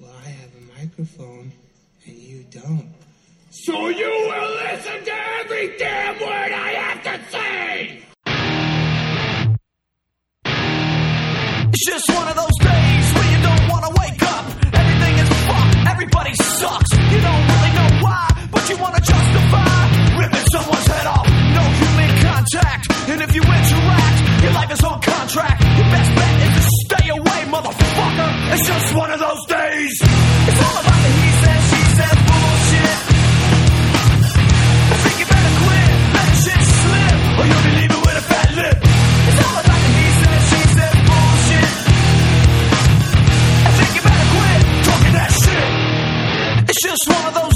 Well, I have a microphone and you don't. So you will listen to every damn word I have to say! It's just one of those days where you don't want to wake up. Everything is fucked, everybody sucks. You don't really know why, but you want to justify ripping someone's head off. No human contact, and if you interact, your life is on It's just one of those days. It's all about the he said, she said bullshit. I think you better quit, let shit slip, or you'll be leaving with a fat lip. It's all about the he said, she said bullshit. I think you better quit talking that shit. It's just one of those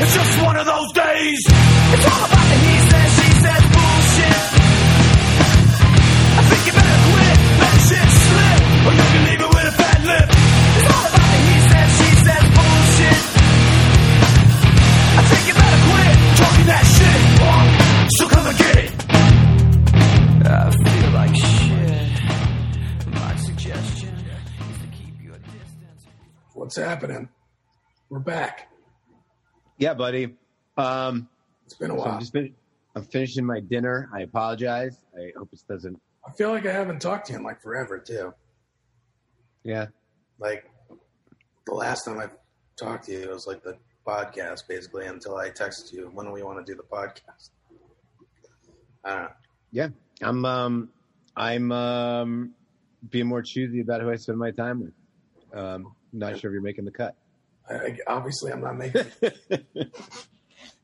It's just one of those days. It's all about the he says, she says bullshit. I think you better quit, let the shit slip, or you can leave it with a fat lip. It's all about the he says, she says bullshit. I think you better quit talking that shit, punk. So come and get it. I feel like shit. My suggestion is to keep your distance. What's happening? We're back. Yeah, buddy. Um, It's been a so while. I'm just fin- I'm finishing my dinner. I apologize. I hope this doesn't. I feel like I haven't talked to you in like forever too. Yeah. Like the last time I talked to you, it was like the podcast basically until I texted you when do we want to do the podcast. I don't know. Yeah. I'm um I'm um being more choosy about who I spend my time with. Um, not sure if you're making the cut. I, obviously, I'm not making.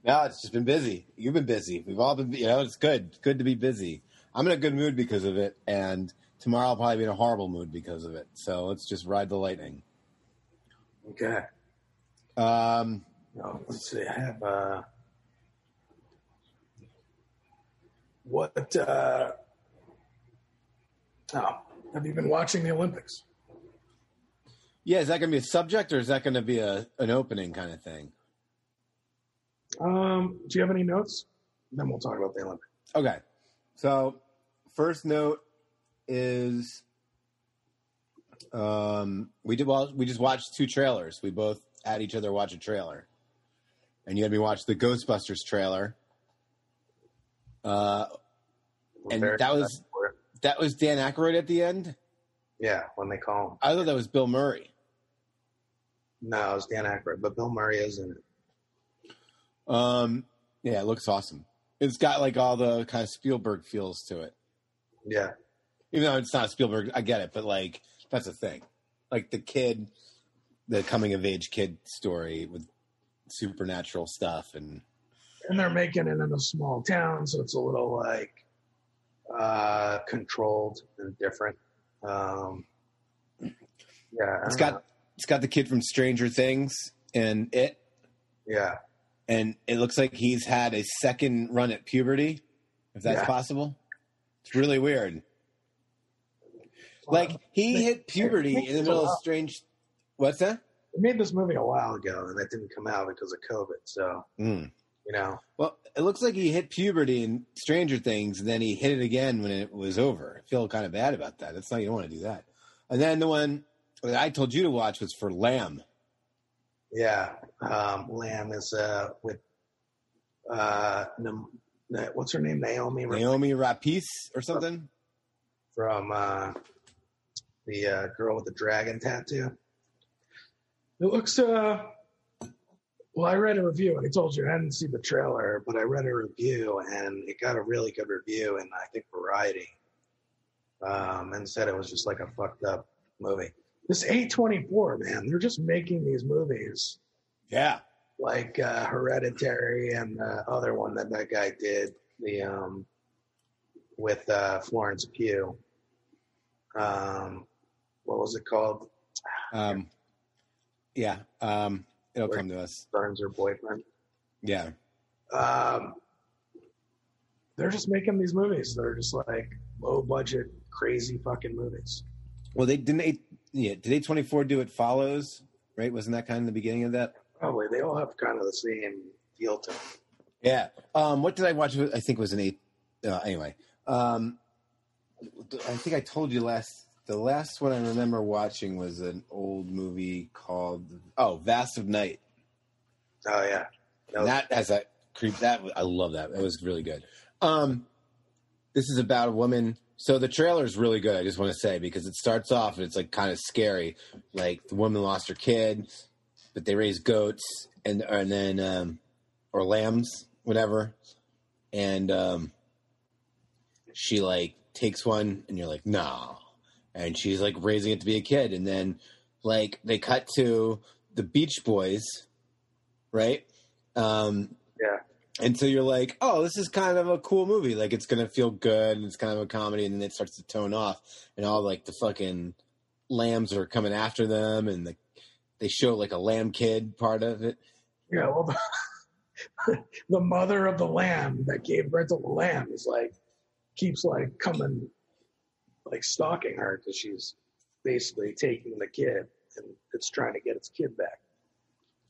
no, it's just been busy. You've been busy. We've all been, you know, it's good. It's good to be busy. I'm in a good mood because of it, and tomorrow I'll probably be in a horrible mood because of it. So let's just ride the lightning. okay. Um, No, let's see. I have. uh What? uh Oh, have you been watching the Olympics? Yeah, is that going to be a subject or is that going to be a an opening kind of thing? Um, do you have any notes? Then we'll talk about the Olympics. Okay. So, first note is um, we did well. We just watched two trailers. We both had each other watch a trailer, and you had me watch the Ghostbusters trailer. Uh, We're and that was excited for it. that was Dan Aykroyd at the end. yeah when they call him. I thought that was Bill Murray. No, it was Dan Aykroyd, but Bill Murray is in it. Um, yeah, it looks awesome. It's got like all the kind of Spielberg feels to it. Yeah, even though it's not Spielberg, I get it, but like that's a thing. Like the kid, the coming of age kid story with supernatural stuff, and and they're making it in a small town, so it's a little like uh controlled and different. Um, yeah, it's don't know. It's got the kid from Stranger Things and it, yeah, and it looks like he's had a second run at puberty, if that's Yeah. possible. It's really weird. Like he hit puberty in the middle of Strange. What's that? they made this movie a while ago, and that didn't come out because of COVID. So Mm. you know, Well, it looks like he hit puberty in Stranger Things, and then he hit it again when it was over. I feel kind of bad about that. That's not you don't want to do that. And then the one that I told you to watch was for Lamb. yeah. Um, Lamb is uh with uh, what's her name? Naomi Naomi Rapace or something. from uh, the uh, girl with the dragon tattoo. It looks uh well, I read a review and I told you I hadn't seen the trailer, but I read a review and it got a really good review in I think Variety. Um, and said it was just like a fucked up movie. This A24, man, they're just making these movies Yeah. like uh, Hereditary and the other one that that guy did, the um, with uh, Florence Pugh. Um, what was it called? Um, yeah. Um, it'll come to us. Burns her boyfriend. Yeah. Um, they're just making these movies. They're just like low budget, crazy fucking movies. Well, they didn't. Yeah, did A24 do It Follows? Right? Wasn't that kind of the beginning of that? Probably they all have kind of the same feel to them. Yeah. Um, what did I watch? I think it was an eight. Uh, anyway, um, I think I told you last. The last one I remember watching was an old movie called Oh, Vast of Night. Oh yeah, And was- that has that creep. That I love that. That was really good. Um, this is about a woman. So the trailer is really good. I just want to say because it starts off and it's like kind of scary. Like the woman lost her kid, but they raise goats and and then um, or lambs, whatever. And um, she like takes one, and you're like, no. And she's like raising it to be a kid, and then like they cut to the Beach Boys, right? Um, yeah. And so you're like, oh, this is kind of a cool movie. Like it's gonna feel good and it's kind of a comedy, and then it starts to tone off, and all like the fucking lambs are coming after them, and the, they show like a lamb kid part of it. Yeah, well, the, the mother of the lamb that gave birth to the lamb is like keeps like coming, like stalking her because she's basically taking the kid and it's trying to get its kid back.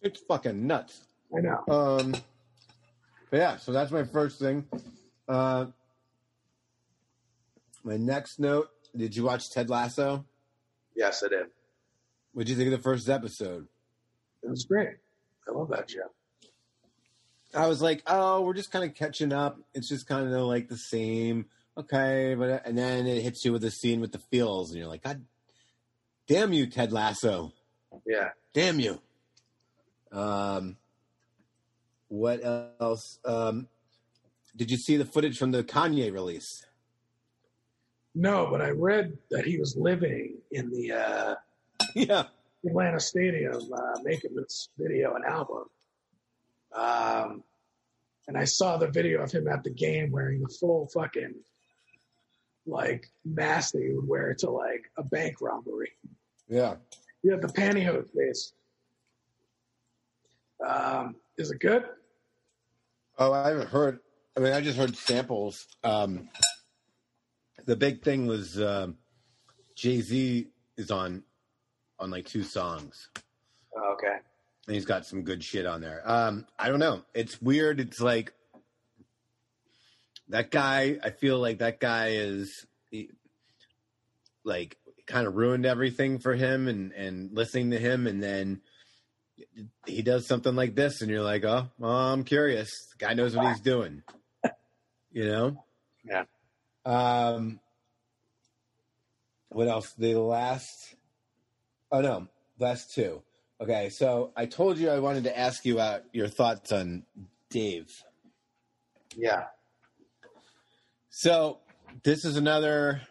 It's fucking nuts. I know. Um, but yeah, so that's my first thing. Uh, my next note: Did you watch Ted Lasso? Yes, I did. What did you think of the first episode? It was great. I love that show. I was like, oh, we're just kind of catching up. It's just kind of like the same. Okay, but and then it hits you with a scene with the feels, and you're like, God damn you, Ted Lasso. Yeah. Damn you. Um, what else? Um, did you see the footage from the Kanye release? No, but I read that he was living in the uh, yeah. Atlanta Stadium uh, making this video and album. Um, and I saw the video of him at the game wearing the full fucking like mask that he would wear to like a bank robbery. Yeah. Had the pantyhose face. Um, is it good? Oh, I haven't heard. I mean, I just heard samples. Um, the big thing was um, Jay Z is on on like two songs, Oh, okay. and he's got some good shit on there. Um, I don't know. It's weird. It's like that guy. I feel like that guy is he, like kind of ruined everything for him, and and listening to him, and then he does something like this, and you're like, oh, well, I'm curious. The guy knows what he's doing. You know? Yeah. Um, what else? The last, oh no, last two. Okay, so I told you I wanted to ask you about your thoughts on Dave. Yeah. So this is another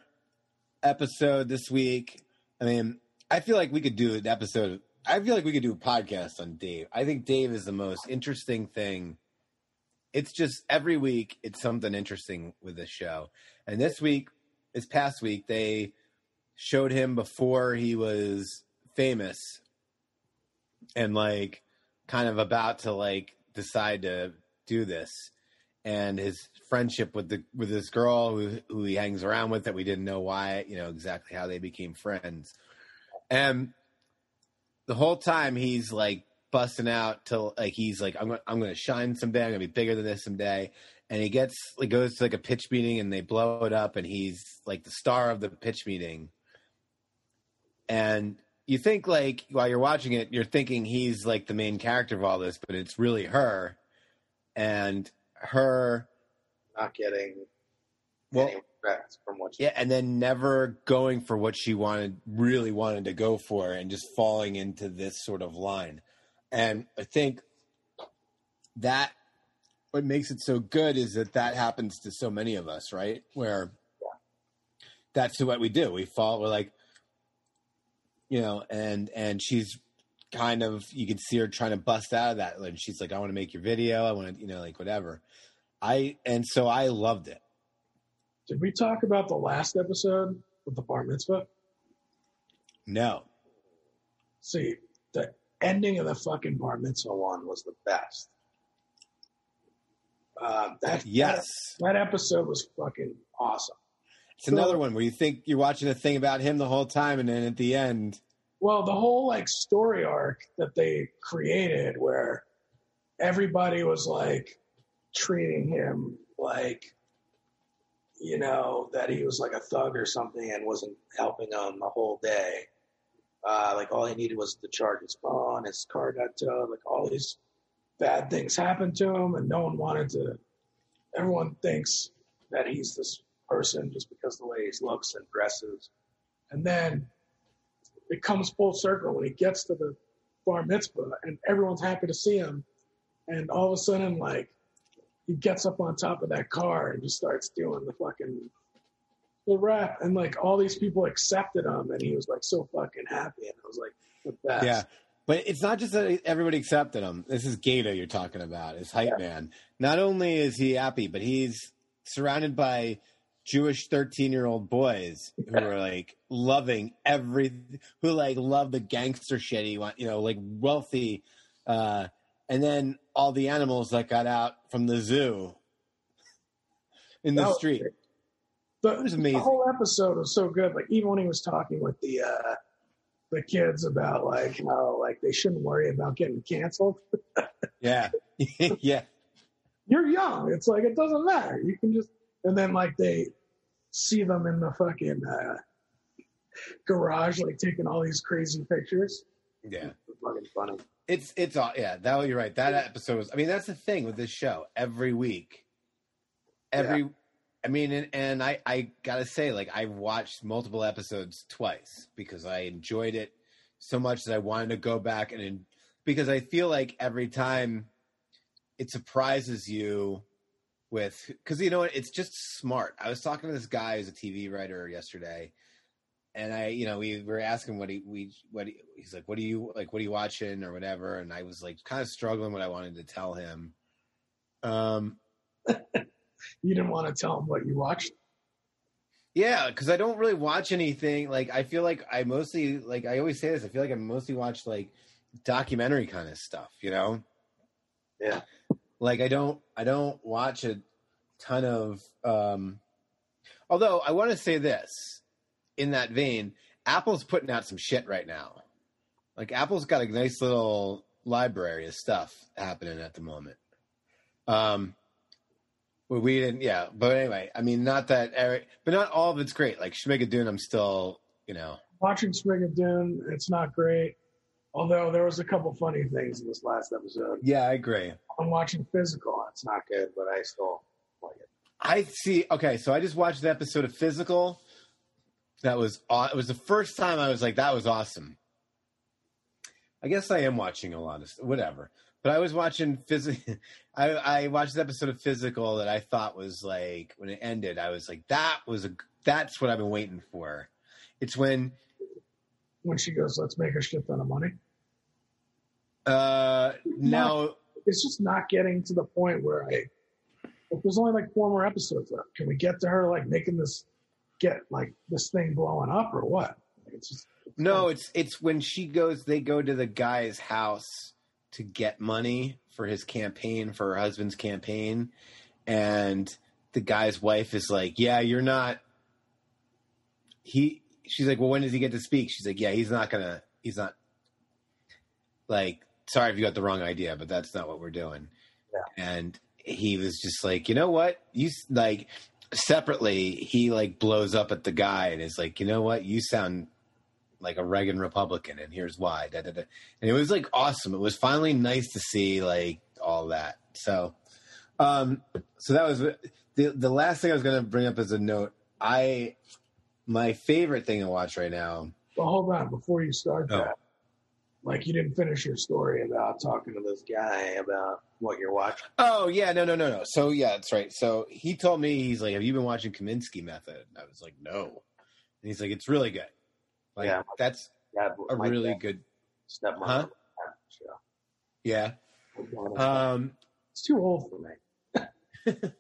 episode this week. I mean, I feel like we could do an episode. I feel like we could do a podcast on Dave. I think Dave is the most interesting thing. It's just every week it's something interesting with this show. And this week, this past week, they showed him before he was famous and like kind of about to like decide to do this and his friendship with the with this girl who who he hangs around with that we didn't know why you know exactly how they became friends and the whole time he's like busting out till like he's like I'm gonna, I'm gonna shine someday. I'm gonna be bigger than this someday. And he gets like goes to like a pitch meeting and they blow it up and he's like the star of the pitch meeting. And you think like while you're watching it you're thinking he's like the main character of all this but it's really her. And her Not getting well any respect from what she yeah and then never going for what she wanted really wanted to go for and just falling into this sort of line. And i think that what makes it so good is that that happens to so many of us right? Where that's what we do. We fall we're like you know and and she's kind of you can see her trying to bust out of that. And she's like i want to make your video. I want to you know like whatever. I and so i loved it Did we talk about the last episode with the bar mitzvah? no See, the ending of the fucking bar mitzvah one was the best. Um, that yes that, that episode was fucking awesome. It's another one where you think you're watching a thing about him the whole time, and then at the end, Well, the whole like story arc that they created where everybody was like treating him like you know that he was like a thug or something and wasn't helping him the whole day. Uh, like all he needed was to charge his phone, his car got towed, like all these bad things happened to him and no one wanted to everyone thinks that he's this person just because the way he looks and dresses. And then it comes full circle when he gets to the bar mitzvah and everyone's happy to see him. And all of a sudden, like, he gets up on top of that car and just starts doing the fucking the rap. And like, all these people accepted him and he was like so fucking happy. And I was like, the best. yeah. But it's not just that everybody accepted him. This is GaTa you're talking about, is hype Yeah. man. Not only is he happy, but he's surrounded by Jewish 13 year old boys who are like loving every, who like love the gangster shit he want, you know, like wealthy. Uh, and then all the animals that got out from the zoo in the That was street. great. The, was amazing. The whole episode was so good. Like even when he was talking with the uh, the kids about like how like they shouldn't worry about getting canceled. Yeah. yeah. You're young. It's like it doesn't matter. You can just and then like they see them in the fucking uh, garage, like taking all these crazy pictures. Yeah. It's fucking funny. It's it's all yeah. That you're right. That episode was. I mean, that's the thing with this show. Every week, every. I mean, and, and I I gotta say, like I watched multiple episodes twice because I enjoyed it so much that I wanted to go back and because I feel like every time it surprises you with because you know what it's just smart. I was talking to this guy who's a TV writer yesterday, and I, you know, we were asking what he we what he, he's like, what do you like, what are you watching or whatever, and I was like, kind of struggling what I wanted to tell him. Um, You didn't want to tell him what you watched. yeah, because I don't really watch anything. Like, I feel like I mostly like I always say this. I feel like I mostly watch like documentary kind of stuff. You know? Yeah. Like I don't I don't watch a ton of. um Although I want to say this, in that vein, Apple's putting out some shit right now. Like Apple's got a nice little library of stuff happening at the moment. Um, well, we didn't, yeah. But anyway, I mean, not that, Eric, but not all of it's great. Like Schmigadoon, I'm still, you know, Watching Schmigadoon, it's not great. Although there was a couple funny things in this last episode. yeah, I agree. I'm watching Physical. It's not good, but I still like it. I see. Okay, so I just watched the episode of Physical. That was aw- it was the first time I was like, that was awesome. I guess I am watching a lot of whatever, but I was watching physical. I, I watched an episode of Physical that I thought was like when it ended. I was like, that was a that's what I've been waiting for. It's when When she goes, let's make a shit ton of money. uh now It's just not getting to the point where I. There's only like four more episodes left, can we get to her like making this get like this thing blowing up or what? It's just No, it's it's when she goes. They go to the guy's house to get money for his campaign, for her husband's campaign, and the guy's wife is like, "Yeah, you're not." He, she's like, "Well, when does he get to speak?" She's like, "Yeah, he's not gonna. He's not." Like, sorry if you got the wrong idea, but that's not what we're doing. And he was just like, you know what? You like separately. He like blows up at the guy and is like, you know what? You sound like a Reagan Republican, and here's why. Da, da, da. And it was like awesome. It was finally nice to see like all that. So, um, so that was the the last thing I was going to bring up as a note. I my favorite thing to watch right now. Well, hold on before you start Oh. that. Like you didn't finish your story about talking to this guy about what you're watching. Oh yeah, no, no, no, no. So yeah, that's right. So he told me he's like, "Have you been watching Kominsky Method?" And I was like, "No," and he's like, "It's really good. Like Yeah. that's Yeah, a really good." stepmom. Huh? Show. Yeah. Um, it's too old for me.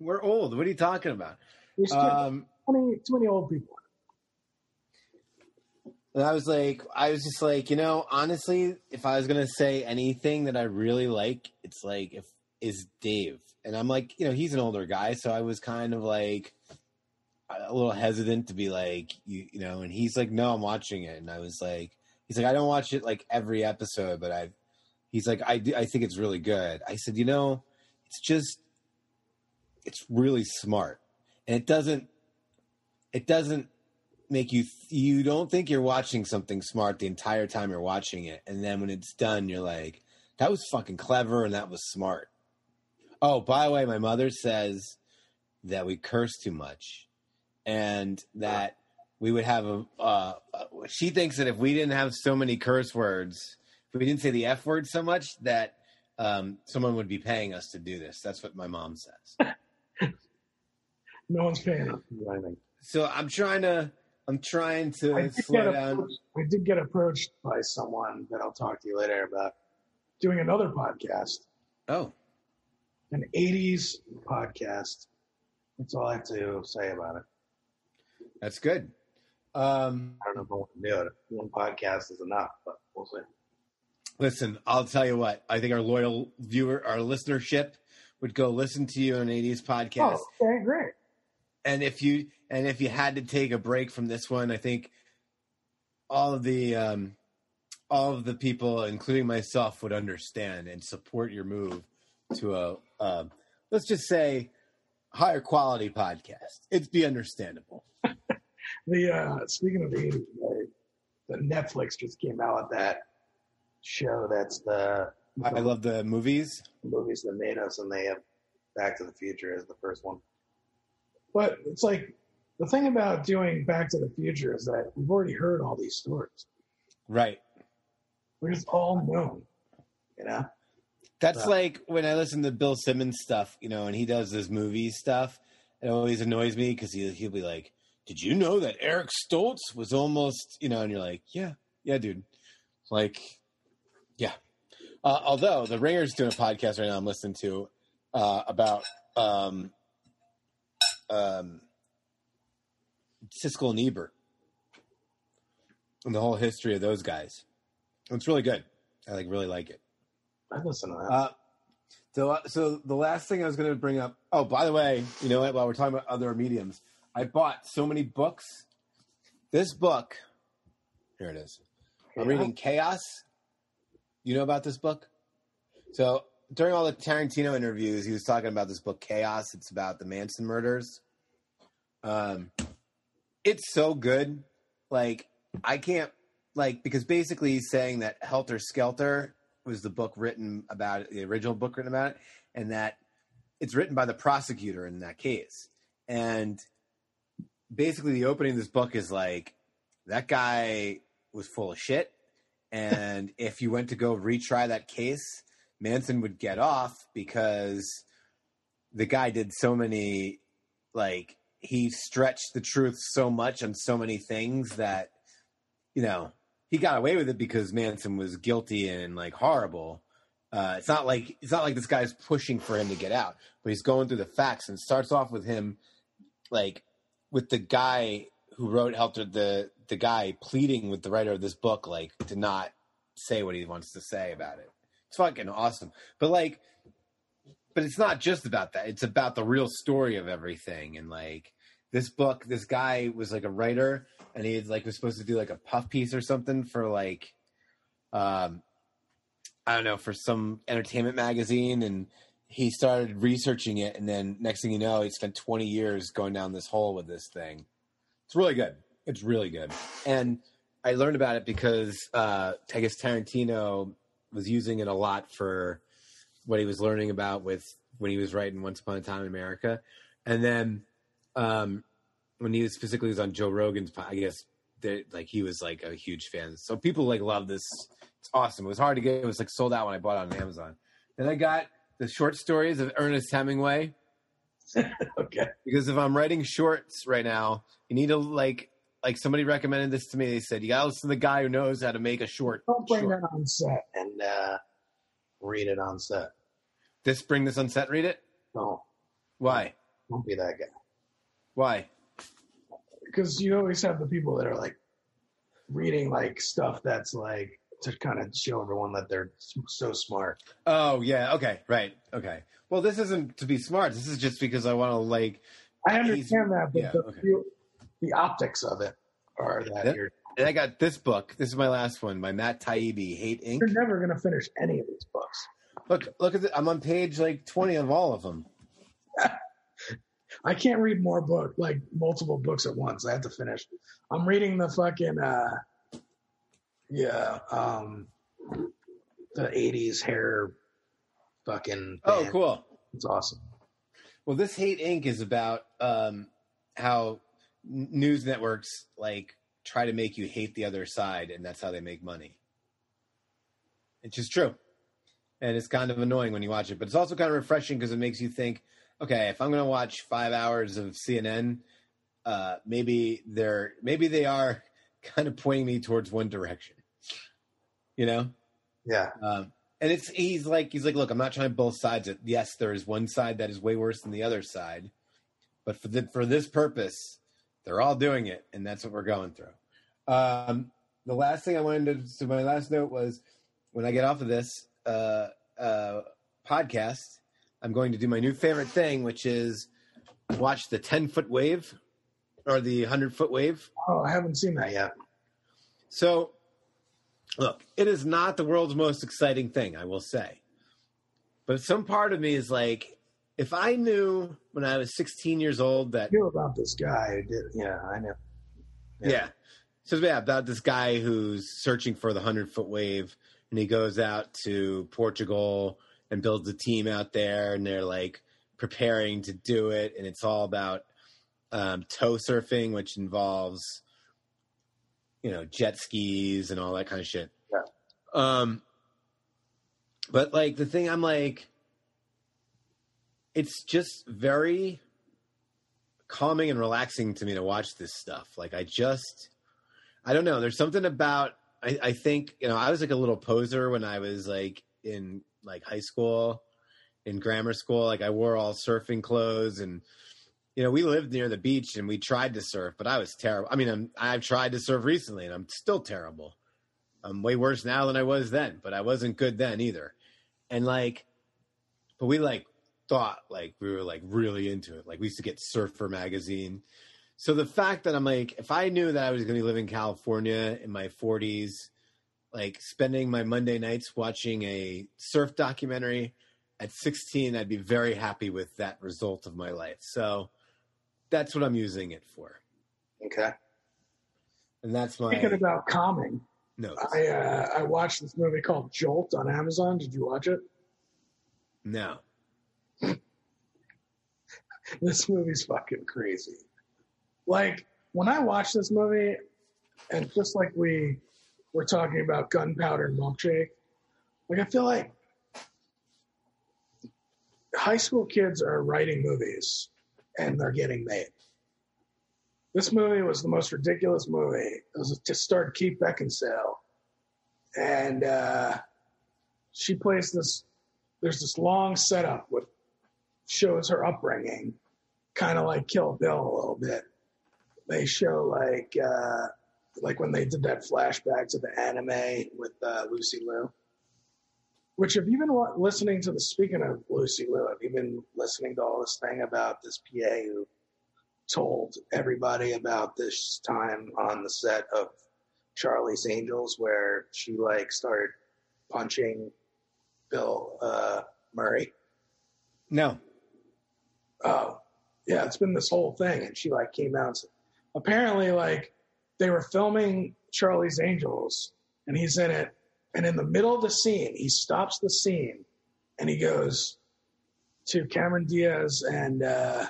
we're old. What are you talking about? There's too, Um, many, too many old people. And I was like, I was just like, you know, honestly, if I was gonna say anything that I really like, it's like if is Dave, and I'm like, you know, he's an older guy, so I was kind of like uh, a little hesitant to be like, you, you know, and he's like, no, I'm watching it, and I was like, he's like, I don't watch it like every episode, but I, he's like, I I think it's really good. I said, you know, it's just, it's really smart, and it doesn't, it doesn't make you you don't think you're watching something smart the entire time you're watching it. And then when it's done you're like that was fucking clever and that was smart. Oh by the way my mother says that we curse too much and that we would have a uh, she thinks that if we didn't have so many curse words if we didn't say the f word so much that um, someone would be paying us to do this. That's what my mom says. No one's paying us. To do anything. so i'm trying to i'm trying to slow get down approached, I did get approached by someone that I'll talk to you later about doing another podcast, oh an 80s podcast. That's all I have to say about it. That's good. Um, I don't know if I want to do it. One podcast is enough, but we'll see. listen, I'll tell you what. I think our loyal viewer, our listenership, would go listen to you on an '80s podcast. Oh, okay, great. And if you and if you had to take a break from this one, I think all of the um, all of the people, including myself, would understand and support your move to a um, let's just say higher quality podcast. It'd be understandable. The uh, speaking of the 80s, the Netflix just came out with that show. That's the, I love the movies. movies that made us, and they have Back to the Future as the first one. But it's like the thing about doing Back to the Future is that we've already heard all these stories. Right. We're just all known, you know. That's like when I listen to Bill Simmons stuff, you know, and he does this movie stuff. It always annoys me because he, he'll be like, Did you know that Eric Stoltz was almost, you know, and you're like, Yeah, yeah, dude. Like, yeah. Uh, although the Ringer's doing a podcast right now I'm listening to uh, about um, um, Siskel and Ebert and the whole history of those guys. It's really good. I like really like it. I listen to that. Uh, so, so the last thing I was going to bring up. Oh, by the way, you know what? While we're talking about other mediums, I bought so many books. This book, here it is. I'm reading Chaos. You know about this book? So during all the Tarantino interviews, he was talking about this book, Chaos. It's about the Manson murders. Um, it's so good. Like I can't like because basically he's saying that Helter Skelter was the book written about it, the original book written about it, and that it's written by the prosecutor in that case. And basically, the opening of this book is like that guy was full of shit, and if you went to go retry that case, Manson would get off because the guy did so many like he stretched the truth so much on so many things that you know he got away with it because Manson was guilty and like horrible. Uh, it's not like it's not like this guy's pushing for him to get out, but he's going through the facts and starts off with him like with the guy who wrote Helter the the guy pleading with the writer of this book like to not say what he wants to say about it. It's fucking awesome. But like but it's not just about that. It's about the real story of everything and like this book this guy was like a writer and he like was supposed to do like a puff piece or something for like um I don't know for some entertainment magazine and he started researching it and then next thing you know he spent 20 years going down this hole with this thing. It's really good. It's really good. And I learned about it because uh I guess Tarantino was using it a lot for what he was learning about with when he was writing Once Upon a Time in America. And then um when he was physically was on Joe Rogan's I guess that like he was like a huge fan. So people like love this. It's awesome. It was hard to get. It was like sold out when I bought it on Amazon. Then I got the short stories of Ernest Hemingway okay. because if I'm writing shorts right now, you need to like like somebody recommended this to me. They said you gotta listen to the guy who knows how to make a short. Don't bring short. that on set and uh, read it on set. This bring this on set. Read it. No, Why? don't be that guy. Why? Because you always have the people that are like reading like stuff that's like to kind of show everyone that they're so smart. Oh yeah, okay, right, okay. Well, this isn't to be smart. This is just because I want to like. I understand that, but yeah, the, okay. the, the optics of it are that Yeah. you're And I got this book. This is my last one by Matt Taibbi, Hate Inc. you're never going to finish any of these books. Look, look at the, I'm on page like 20 of all of them. I can't read more book like multiple books at once. I have to finish. I'm reading the fucking uh yeah, um the 80s hair fucking Oh, cool. It's awesome. Well, this Hate Inc. is about um, how news networks like try to make you hate the other side, and that's how they make money. It's just true, and it's kind of annoying when you watch it, but it's also kind of refreshing because it makes you think, okay, if I'm going to watch five hours of CNN, uh, maybe they're maybe they are kind of pointing me towards one direction, you know. Yeah. Um, and it's he's like he's like, look, I'm not trying to both sides. It yes, there is one side that is way worse than the other side, but for the, for this purpose, they're all doing it, and that's what we're going through. Um, the last thing I wanted to, so my last note was when I get off of this uh, uh, podcast, I'm going to do my new favorite thing, which is watch the 10 foot wave or the 100 foot wave. Oh, I haven't seen that yet. So, look, it is not the world's most exciting thing, I will say. But some part of me is like, if I knew when I was 16 years old that, I knew about this guy who did yeah, I know. yeah. So, yeah, about this guy who's searching for the 100 foot wave and he goes out to Portugal and builds a team out there and they're like preparing to do it. And it's all about um, tow surfing, which involves, you know, jet skis and all that kind of shit. Yeah. Um, but like the thing, I'm like, it's just very calming and relaxing to me to watch this stuff. Like I just, I don't know. There's something about I, I think you know I was like a little poser when I was like in like high school, in grammar school. Like I wore all surfing clothes and you know we lived near the beach and we tried to surf, but I was terrible. I mean I'm, I've tried to surf recently and I'm still terrible. I'm way worse now than I was then, but I wasn't good then either. And like, but we like thought like we were like really into it. Like we used to get Surfer magazine. So the fact that I'm like, if I knew that I was going to live in California in my 40s, like spending my Monday nights watching a surf documentary at 16, I'd be very happy with that result of my life. So that's what I'm using it for. Okay. And that's my Thinking about calming. No. I uh, I watched this movie called Jolt on Amazon. Did you watch it? no. This movie's fucking crazy. Like when I watch this movie, and just like we were talking about gunpowder and milkshake, like I feel like high school kids are writing movies and they're getting made. This movie was the most ridiculous movie. It was to start Kate Beckinsale, and uh, she plays this. There's this long setup with shows her upbringing, kind of like Kill Bill a little bit. They show like uh, like when they did that flashback to the anime with uh, Lucy Liu. Which have you been listening to the? Speaking of Lucy Liu, have you been listening to all this thing about this PA who told everybody about this time on the set of Charlie's Angels, where she like started punching Bill uh, Murray? No. oh yeah it's been this whole thing and she like came out and said, apparently like they were filming charlie's angels and he's in it and in the middle of the scene he stops the scene and he goes to cameron diaz and uh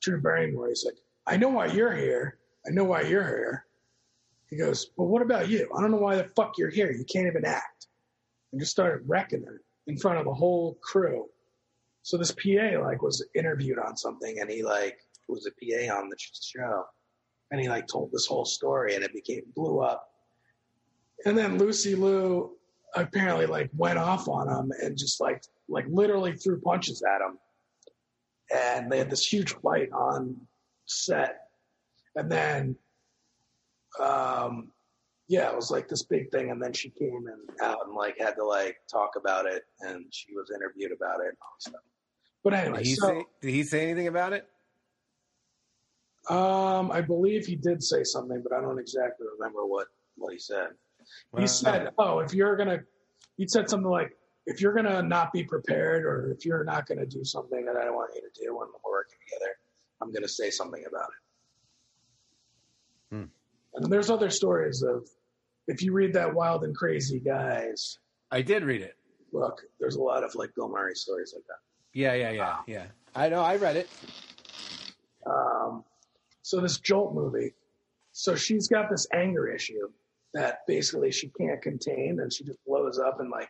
drew barrymore. He's like i know why you're here. I know why you're here. He goes well what about you? I don't know why the fuck you're here. You can't even act. And just started wrecking her in front of the whole crew. So this PA like was interviewed on something, and he like was a PA on the show, and he like told this whole story, and it became blew up. And then Lucy Liu apparently like went off on him and just like like literally threw punches at him, and they had this huge fight on set, and then um, yeah, it was like this big thing, and then she came and out and like had to like talk about it, and she was interviewed about it and all stuff. But anyway, Did he so say? Did he say anything about it? Um, I believe he did say something, but I don't exactly remember what what he said. Well, he said, "Oh, if you're gonna," he said something like, "If you're gonna not be prepared, or if you're not gonna do something that I don't want you to do when we're working together, I'm gonna say something about it." Hmm. And there's other stories of if you read that Wild and Crazy Guys I did read it. Look, there's a lot of like Bill Murray stories like that. Yeah, yeah, yeah, yeah. I know. I read it. Um, so this Jolt movie, so she's got this anger issue that basically she can't contain, and she just blows up and like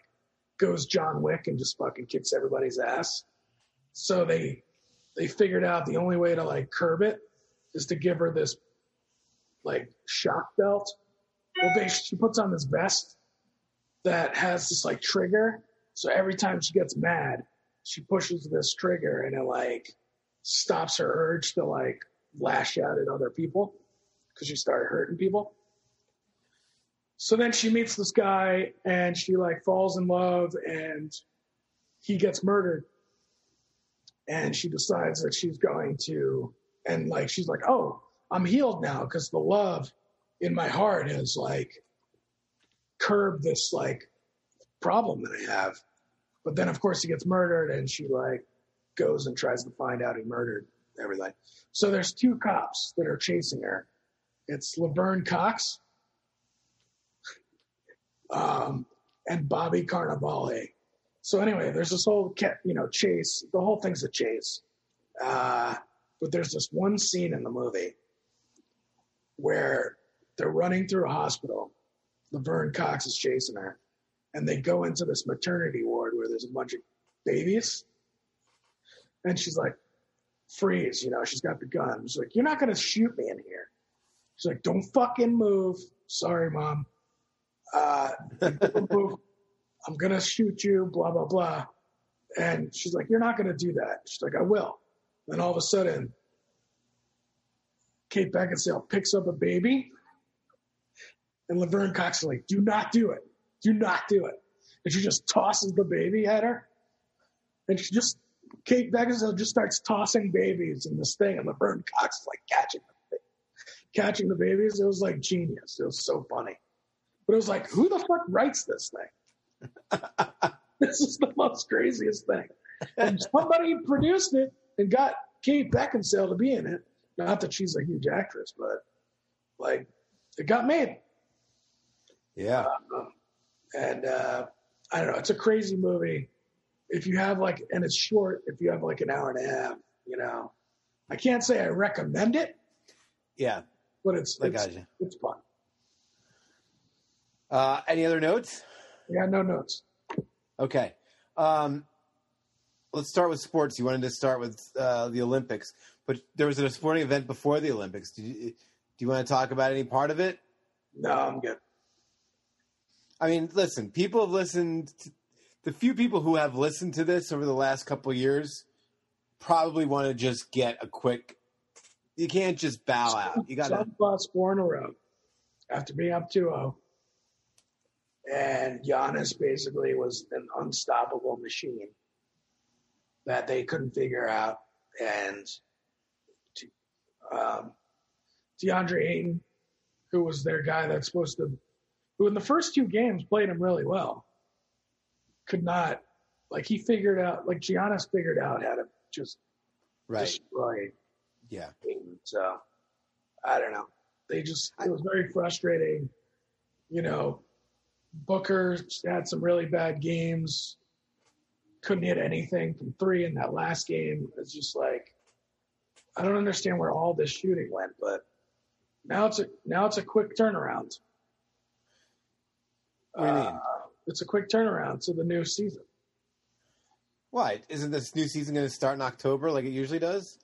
goes John Wick and just fucking kicks everybody's ass. So they they figured out the only way to like curb it is to give her this like shock belt. Well, they, she puts on this vest that has this like trigger. So every time she gets mad, she pushes this trigger and it like stops her urge to like lash out at other people because she started hurting people. So then she meets this guy and she like falls in love and he gets murdered. And she decides that she's going to, and like, she's like, oh, I'm healed now because the love in my heart has like curbed this like problem that I have. But then, of course, he gets murdered, and she like goes and tries to find out he murdered everything. So there's two cops that are chasing her. It's Laverne Cox um, and Bobby Cannavale. So anyway, there's this whole you know chase. The whole thing's a chase. Uh, but there's this one scene in the movie where they're running through a hospital. Laverne Cox is chasing her, and they go into this maternity ward where there's a bunch of babies. And she's like, freeze, you know, she's got the gun. She's like, you're not going to shoot me in here. She's like, don't fucking move. Sorry, mom. Uh. I'm going to shoot you, blah, blah, blah. And she's like, you're not going to do that. She's like, I will. Then all of a sudden, Kate Beckinsale picks up a baby, and Laverne Cox is like, do not do it. Do not do it. And she just tosses the baby at her. And she just, Kate Beckinsale just starts tossing babies in this thing, and Laverne Cox is like catching them, catching the babies. It was like genius. It was so funny. But it was like, who the fuck writes this thing? this is the most craziest thing. And somebody produced it and got Kate Beckinsale to be in it. Not that she's a huge actress, but like it got made. Yeah. And uh, I don't know, it's a crazy movie. If you have like, and it's short, if you have like an hour and a half, you know, I can't say I recommend it, Yeah. but it's I it's, it's fun. Uh, any other notes? Yeah, no notes. Okay. Um, let's start with sports. You wanted to start with uh, the Olympics, but there was a sporting event before the Olympics. Do you, do you want to talk about any part of it? No, I'm good. I mean, listen, people have listened. The few people who have listened to this over the last couple of years probably want to just get a quick. You can't just bow out. You got to. Lost four in a row after being up 2-0. And Giannis basically was an unstoppable machine that they couldn't figure out. And um, DeAndre Ayton, who was their guy that's supposed to, who in the first two games played him really well, could not, like he figured out, like Giannis figured out how to just Right. destroy Yeah. Ayton. So I don't know. They just it was very frustrating. You know, Booker had some really bad games. Couldn't hit anything from three in that last game. It's just like I don't understand where all this shooting went, but now it's a now it's a quick turnaround. What do you mean? Uh, it's a quick turnaround to the new season. Why isn't this new season going to start in October like it usually does?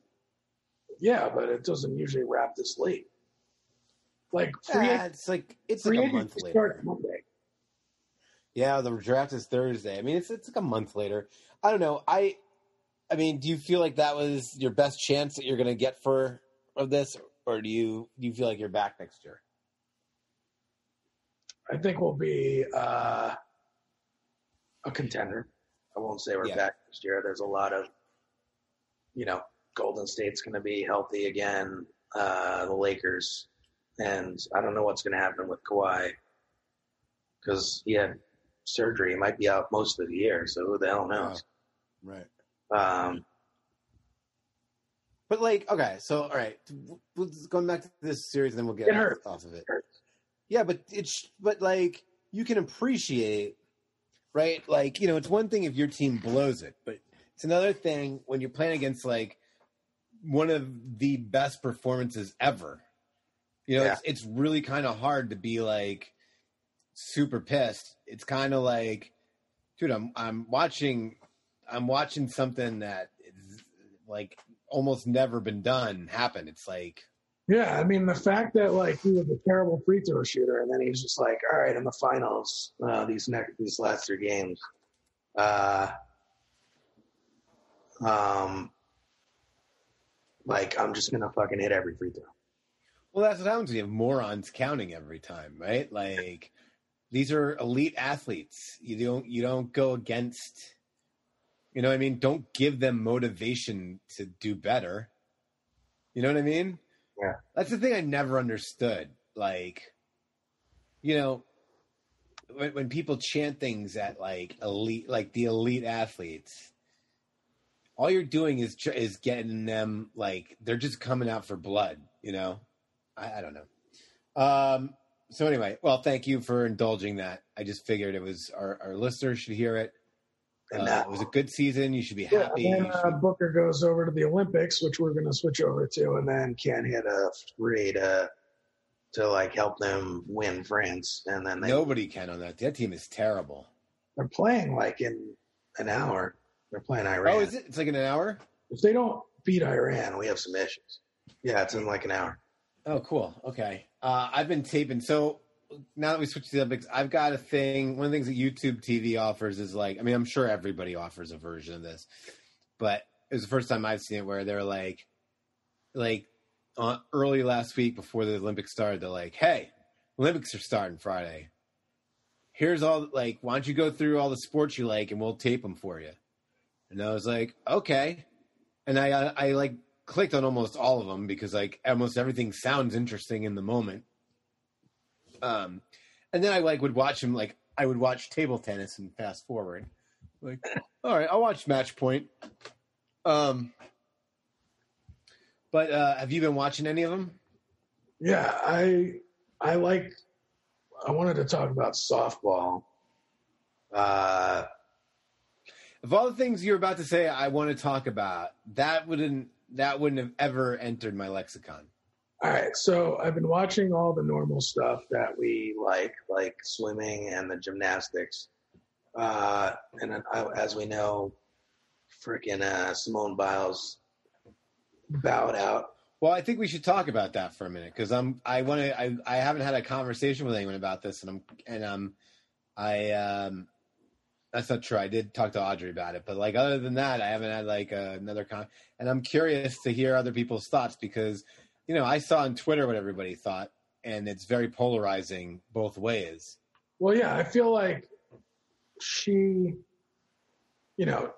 Yeah, but it doesn't usually wrap this late. Like free, Ah, it's like it's free like a month later. Monday. Yeah, the draft is Thursday. I mean, it's it's like a month later. I don't know. I, I mean, do you feel like that was your best chance that you're going to get for of this, or do you do you feel like you're back next year? I think we'll be uh, a contender. I won't say we're Yeah. back next year. There's a lot of, you know, Golden State's going to be healthy again. Uh, the Lakers, and I don't know what's going to happen with Kawhi because he had surgery. He might be out most of the year. So who the hell knows? Right. Um, But like, okay, so all right, going back to this series, and then we'll get It off of it. hurts. Yeah, but it's but like you can appreciate, right? Like you know, it's one thing if your team blows it, but it's another thing when you're playing against like one of the best performances ever. You know, Yeah. it's it's really kind of hard to be like super pissed. It's kind of like, dude, I'm I'm watching I'm watching something that is like almost never been done happen. It's like Yeah, I mean the fact that like he was a terrible free throw shooter, and then he's just like, all right, in the finals, uh, these next these last three games, uh, um, like I'm just gonna fucking hit every free throw. Well, that's what happens when you have morons counting every time, right? Like these are elite athletes. You don't you don't go against you know what I mean? Don't give them motivation to do better. You know what I mean? Yeah. That's the thing I never understood. Like you know when, when people chant things at like elite like the elite athletes all you're doing is is getting them like they're just coming out for blood, you know. I, I don't know. Um, so anyway, well, thank you for indulging that. I just figured it was our, our listeners should hear it. And Uh, it was a good season. You should be yeah, happy. and then uh, should- Booker goes over to the Olympics, which we're gonna switch over to, and then Ken hit a three to to like help them win France, and then they nobody can on that. That team is terrible. they're playing like in an hour. They're playing Iran. Oh, is it? It's like in an hour. If they don't beat Iran, we have some issues. Yeah, it's in like an hour. Oh, cool. Okay. Uh, I've been taping. So now that we switched to the Olympics, I've got a thing. One of the things that YouTube TV offers is like, I mean, I'm sure everybody offers a version of this, but it was the first time I've seen it where they're like, like uh, early last week before the Olympics started, they're like, hey, Olympics are starting Friday. Here's all, like, why don't you go through all the sports you like and we'll tape them for you? And I was like, okay. And I, I, I like clicked on almost all of them because like almost everything sounds interesting in the moment. Um, and then I like would watch them like I would watch table tennis and fast forward. Like, all right, I'll watch Match Point. Um, but uh, have you been watching any of them? Yeah, I I like. I wanted to talk about softball. Uh, Of all the things you're about to say, I want to talk about that wouldn't that wouldn't have ever entered my lexicon. All right, so I've been watching all the normal stuff that we like, like swimming and the gymnastics. Uh, and I, as we know, freaking uh, Simone Biles bowed out. Well, I think we should talk about that for a minute because I'm I want to I, I haven't had a conversation with anyone about this and I'm and um I um that's not true. I did talk to Audrey about it, but like other than that, I haven't had like uh, another con. And I'm curious to hear other people's thoughts because you know I saw on Twitter what everybody thought, and it's very polarizing both ways. Well, yeah, I feel like she, you know,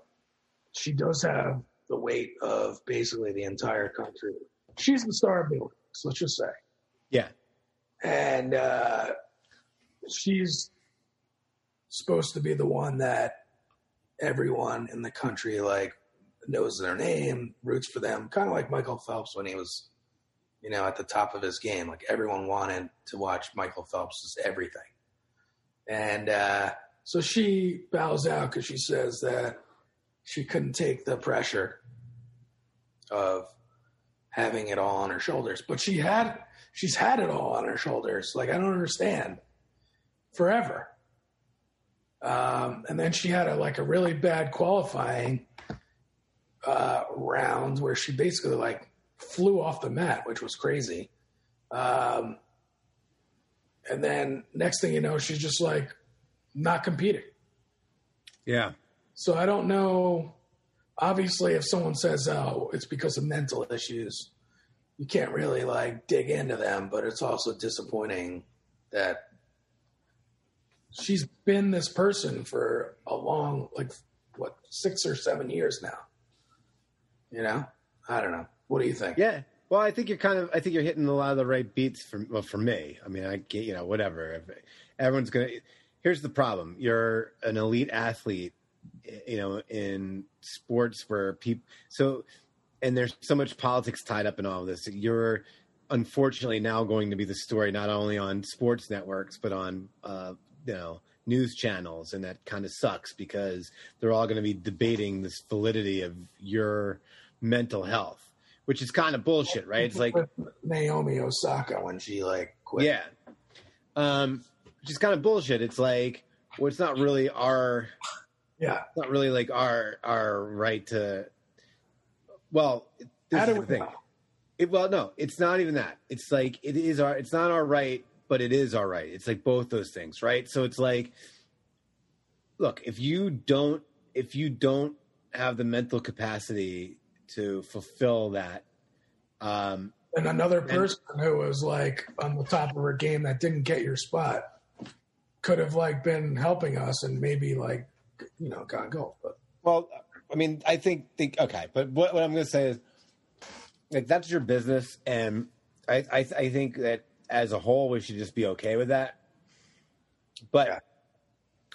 she does have the weight of basically the entire country. She's the star of the Olympics, let's just say. Yeah, And uh, she's supposed to be the one that everyone in the country like knows their name, roots for them, kind of like Michael Phelps when he was, you know, at the top of his game. Like everyone wanted to watch Michael Phelps' everything. And uh, so she bows out because she says that she couldn't take the pressure of having it all on her shoulders. But she had, she's had it all on her shoulders. Like I don't understand. Forever. Um, and then she had a like a really bad qualifying uh, round where she basically like flew off the mat, which was crazy. Um, and then next thing you know, she's just like not competing. yeah, So I don't know. Obviously, if someone says, "Oh, it's because of mental issues," you can't really like dig into them. But it's also disappointing that she's been this person for a long, like what, six or seven years now. You know, I don't know. What do you think? Yeah. Well, I think you're kind of. I think you're hitting a lot of the right beats for well for me. I mean, I get you know whatever. Everyone's gonna. Here's the problem: you're an elite athlete, you know, in sports where people. So, and there's so much politics tied up in all of this. You're unfortunately now going to be the story not only on sports networks but on uh, you know news channels, and that kind of sucks because they're all going to be debating this validity of your mental health which is kind of bullshit, right? It's like Naomi Osaka when she like quit. yeah, um, which is kind of bullshit. It's like well, it's not really our, yeah. it's not really like our our right to. Well, this How is do the we thing. know? It, well, no, it's not even that. It's like it is our. It's not our right, but it is our right. It's like both those things, right? So it's like, look, if you don't, if you don't have the mental capacity to fulfill that, um, And another person who was like on the top of her game that didn't get your spot could have like been helping us and maybe like you know got gold. But Well, I mean, I think think okay, but what, what I'm going to say is, like, that's your business, and I, I I think that as a whole, we should just be okay with that. But Yeah.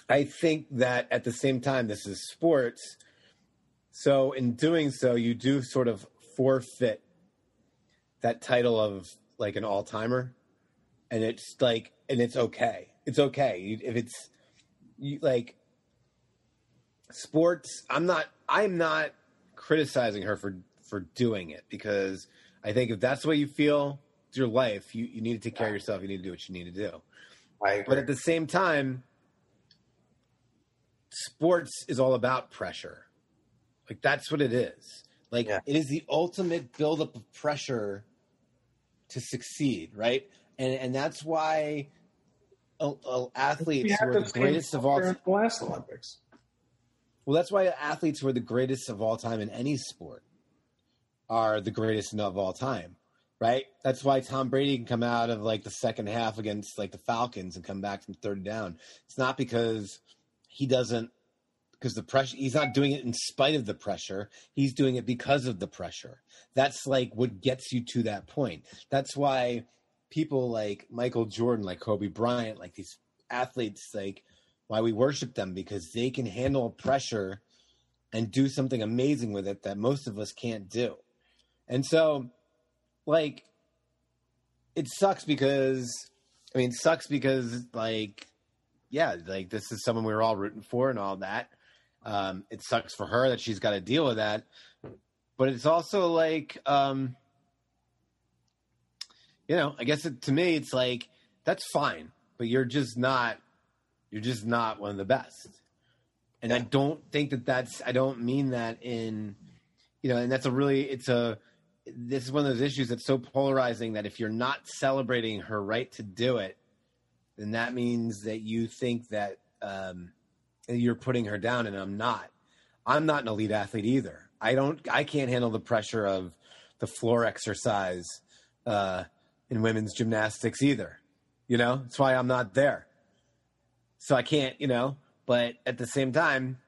I think that at the same time, this is sports, so in doing so, you do sort of forfeit that title of like an all timer, and it's like, and it's okay. It's okay. You- if it's you like sports i'm not i'm not criticizing her for for doing it because i think if that's the way you feel it's your life you, you need to take care of yourself. You need to do what you need to do. But at the same time sports is all about pressure like that's what it is like Yeah. it is the ultimate buildup of pressure to succeed right and and that's why uh, uh, athletes were the the greatest of all in the last Olympics. well, that's why athletes who are the greatest of all time in any sport are the greatest of all time, right? That's why Tom Brady can come out of like the second half against like the Falcons and come back from third down. It's not because he doesn't because the pressure he's not doing it in spite of the pressure. He's doing it because of the pressure. That's like what gets you to that point. That's why people like Michael Jordan, like Kobe Bryant, like these athletes like why we worship them because they can handle pressure and do something amazing with it that most of us can't do. And so, like, it sucks because, I mean, sucks because, like, yeah, like this is someone we were all rooting for and all that. Um, it sucks for her that she's got to deal with that. But it's also like, um, you know, I guess it, to me, it's like, that's fine, but you're just not you're just not one of the best. And I don't think that that's, I don't mean that in, you know, and that's a really, it's a, this is one of those issues that's so polarizing that if you're not celebrating her right to do it, then that means that you think that um, you're putting her down, and I'm not. I'm not an elite athlete either. I don't, I can't handle the pressure of the floor exercise uh, in women's gymnastics either. You know, that's why I'm not there so I can't, you know. But at the same time,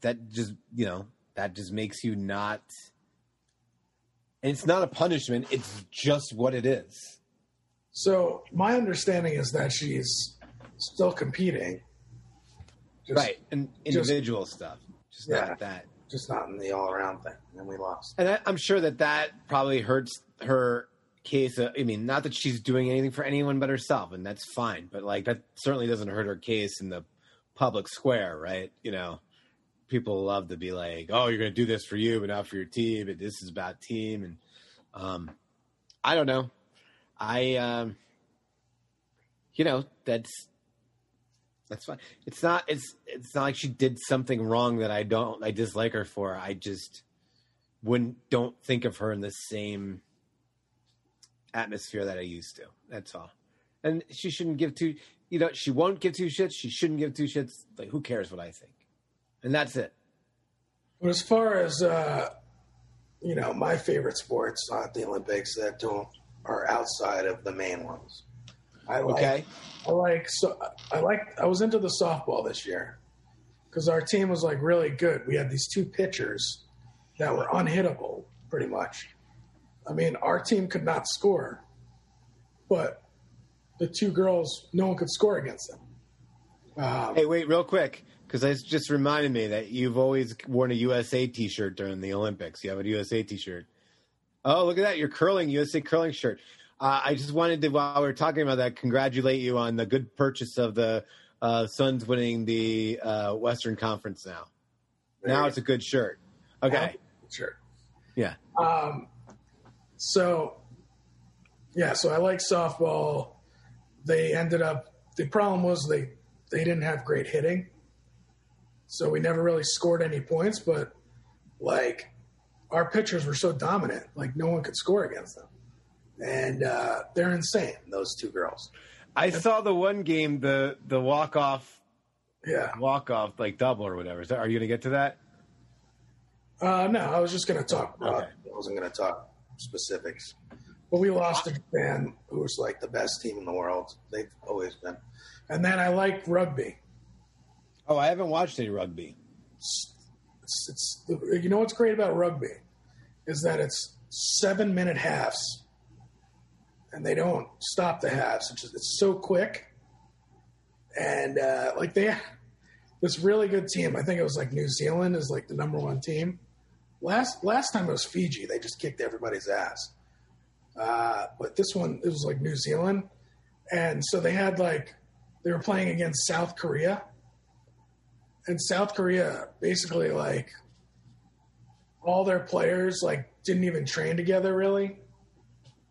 that just, you know, that just makes you not. And it's not a punishment; it's just what it is. So my understanding is that she's still competing, just, right, and individual stuff, just Yeah. not that. just not in the all around thing. And we lost. And I, I'm sure that that probably hurts her case. Of, I mean, not that she's doing anything for anyone but herself, and that's fine. But like that certainly doesn't hurt her case in the public square, right? You know, people love to be like, "Oh, you're going to do this for you, but not for your team." And this is about team, and um, I don't know. I, um, you know, that's that's fine. It's not. It's it's not like she did something wrong that I don't. I dislike her for. I just wouldn't don't think of her in the same atmosphere that I used to. That's all. And she shouldn't give two. You know, she won't give two shits. She shouldn't give two shits. Like, who cares what I think? And that's it. But as far as uh, you know, my favorite sports at the Olympics that don't are outside of the main ones. I like, Okay. I like so I like I was into the softball this year because our team was like really good. We had these two pitchers that were unhittable, pretty much. I mean, our team could not score, but the two girls, no one could score against them. Um, Hey, wait, real quick, because it's just reminded me that you've always worn a USA T-shirt during the Olympics. You have a USA T-shirt. Oh, look at that! Your curling USA curling shirt. Uh, I just wanted to, while we are talking about that, congratulate you on the good purchase of the uh, Suns winning the uh, Western Conference. Now, now you it's a good shirt. Okay, sure. yeah. Um, so, yeah, so I like softball. They ended up. The problem was they they didn't have great hitting, so we never really scored any points. But like our pitchers were so dominant, like no one could score against them, and uh, they're insane. Those two girls. I saw the one game, the the walk off, Yeah. walk off like double or whatever. Is that, are you going to get to that? Uh, no, I was just going to talk. Broad. Okay. I wasn't going to talk specifics. But we lost to Japan, who was like the best team in the world. They've always been. And then I like rugby. Oh, I haven't watched any rugby. It's, it's you know what's great about rugby is that it's seven minute halves, and they don't stop the halves. It's, just, it's so quick, and uh, like they this really good team. I think it was like New Zealand is like the number one team. Last last time it was Fiji. They just kicked everybody's ass. Uh, but this one it was like New Zealand, and so they had like they were playing against South Korea and South Korea basically like all their players like didn't even train together really.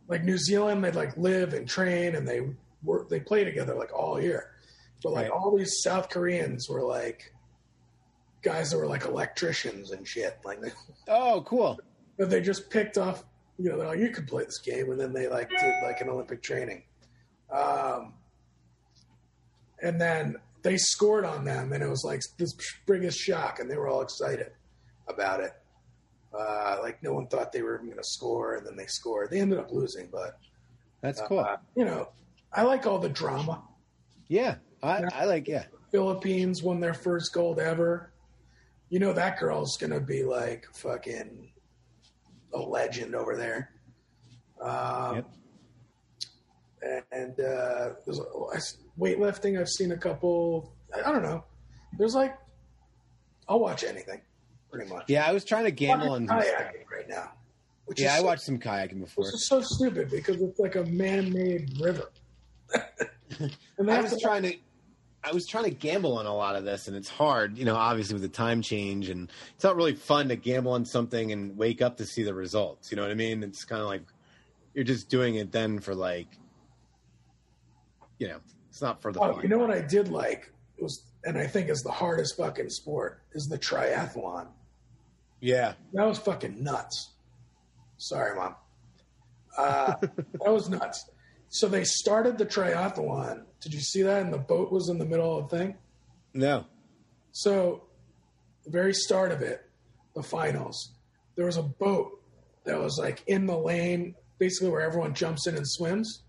Like New Zealand, they'd like live and train and they work they play together like all year. But like Right. all these South Koreans were like guys that were like electricians and shit. Like Oh, cool. but they just picked off you know, they're like, you could play this game and then they like did like an Olympic training. Um and then they scored on them, and it was like this biggest shock, and they were all excited about it. Uh, like no one thought they were going to score, and then they scored. They ended up losing, but That's cool. uh, you know, I like all the drama. yeah, I, I like. Yeah, Philippines won their first gold ever. You know that girl's going to be like fucking a legend over there. Um, Yep. And uh, there's a, I s- weightlifting. I've seen a couple. I, I don't know. There's like, I'll watch anything, pretty much. yeah. I was trying to gamble on. Stuff. kayaking right now. Which Yeah, I so- watched some kayaking before. This is so stupid because it's like a man-made river. and I was trying to. I was trying to gamble on a lot of this, and it's hard, you know. Obviously, with the time change, and it's not really fun to gamble on something and wake up to see the results. You know what I mean? It's kind of like you're just doing it then for like, you know, it's not for the Oh, fun. you know what I did like was, and I think is the hardest fucking sport is the triathlon. Yeah, That was fucking nuts. Sorry, mom. Uh, that was nuts. So they started the triathlon. Did you see that? And the boat was in the middle of the thing. no, So, the very start of it, the finals, there was a boat that was like in the lane, basically where everyone jumps in and swims.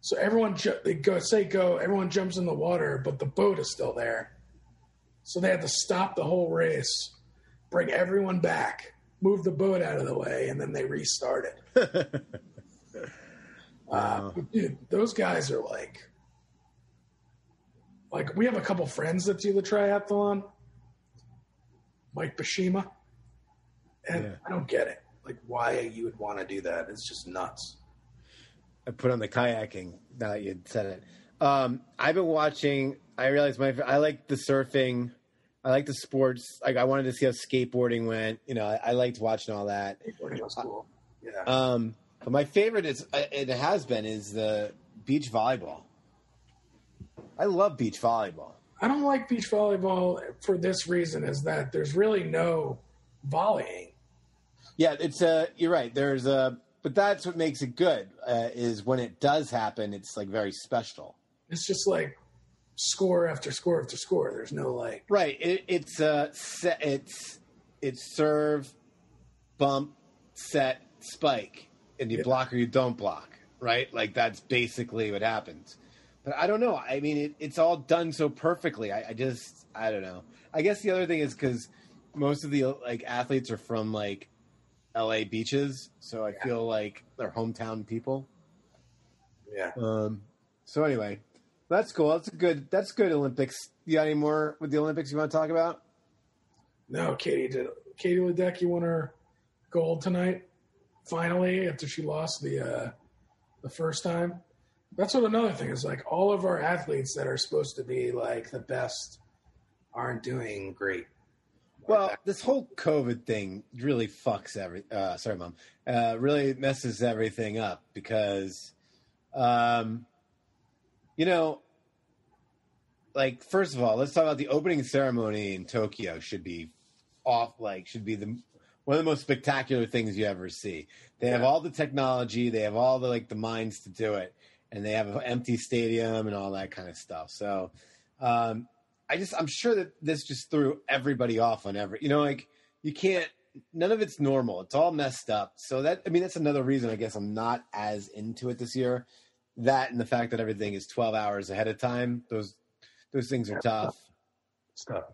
So everyone ju- they go say go, everyone jumps in the water, but the boat is still there. So they had to stop the whole race, bring everyone back, move the boat out of the way, and then they restart It. Uh, dude, those guys are like, like we have a couple friends that do the triathlon. Mike Bashima, and Yeah. I don't get it. Like why you would want to do that? It's just nuts. I put on the kayaking. Now that you said it, um, I've been watching. I realized my I like the surfing. I like the sports. Like I wanted to see how skateboarding went. You know, I, I liked watching all that. Skateboarding was cool. Yeah. Um, but my favorite is uh, it has been is the beach volleyball. I love beach volleyball. I don't like beach volleyball for this reason: is that there's really no volleying. Yeah, it's uh you're right. There's a but that's what makes it good uh, is when it does happen. It's like very special. It's just like score after score after score. There's no like Right. It, it's uh set. It's it's serve, bump, set, spike, and you Yeah. block or you don't block. right? Like that's basically what happens. But I don't know. I mean, it, it's all done so perfectly. I, I just, I don't know. I guess the other thing is because most of the like athletes are from like L.A. beaches, so I feel like they're hometown people. Yeah. Um. So anyway, that's cool. That's a good. That's good. Olympics. You got any more with the Olympics you want to talk about? No, Katie did. Katie Ledecky won her gold tonight. Finally, after she lost the uh, the first time. That's what another thing is like. All of our athletes that are supposed to be like the best aren't doing great. Well, this whole COVID thing really fucks every. Uh, sorry, mom. Uh, really messes everything up because, um, you know, like first of all, let's talk about the opening ceremony in Tokyo. Should be off. Like, should be the one of the most spectacular things you ever see. They have all the technology. They have all the like the minds to do it, and they have an empty stadium and all that kind of stuff. So, um, I just I'm sure that this just threw everybody off on every. You know, like you can't. None of it's normal. It's all messed up. So that I mean, that's another reason I guess I'm not as into it this year. That and the fact that everything is 12 hours ahead of time. Those those things are tough. Stuff.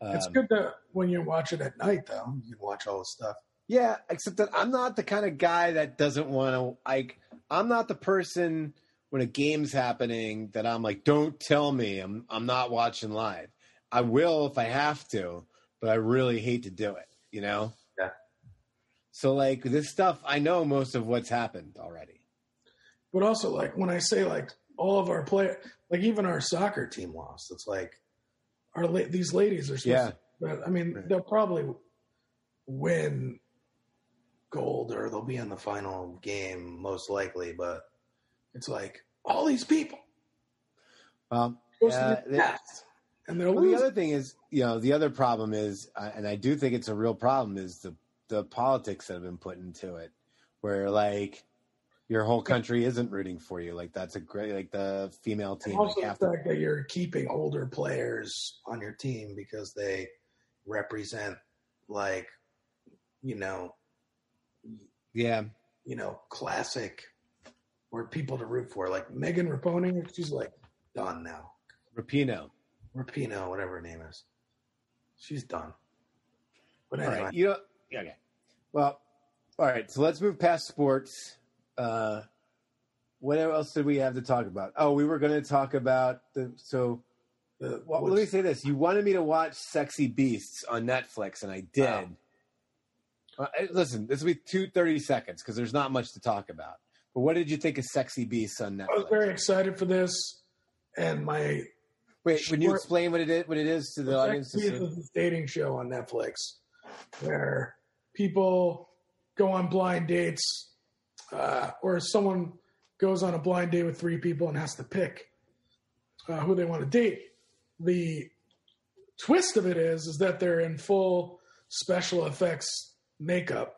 it's Um, good that when you watch it at night, though, you can watch all the stuff. Yeah, except that I'm not the kind of guy that doesn't want to like I'm not the person when a game's happening that I'm like don't tell me I'm I'm not watching live. I will if I have to, but I really hate to do it, you know? Yeah. So like this stuff I know most of what's happened already. But also, like when I say like all of our players, like even our soccer team lost. It's like our la- these ladies are supposed Yeah. to. But I mean, they'll probably win gold or they'll be in the final game most likely. But it's like all these people Well, supposed Yeah, they- and they're Well, the other thing is, you know, the other problem is, uh, and I do think it's a real problem, is the the politics that have been put into it, where like your whole country isn't rooting for you. Like that's a great, like the female And team. also Like, the fact that you're keeping older players on your team because they represent like you know yeah, you know classic or people to root for like megan raponi she's like done now Rapinoe. rapinoe whatever her name is she's done but anyway right, you know, yeah, okay. Well, all right. So let's move past sports. Uh, what else did we have to talk about? Oh, we were going to talk about the so. the, Well, what's- let me say this: you wanted me to watch Sexy Beasts on Netflix, and I did. Uh, listen, this will be two thirty seconds because there's not much to talk about. But what did you think of Sexy Beasts on Netflix? i was very excited for this and my Wait, when you explain what it is, what it is to the audience, Sex Beast is this dating show on netflix where people go on blind dates uh, or someone goes on a blind date with three people and has to pick uh, who they want to date. The twist of it is is that they're in full special effects makeup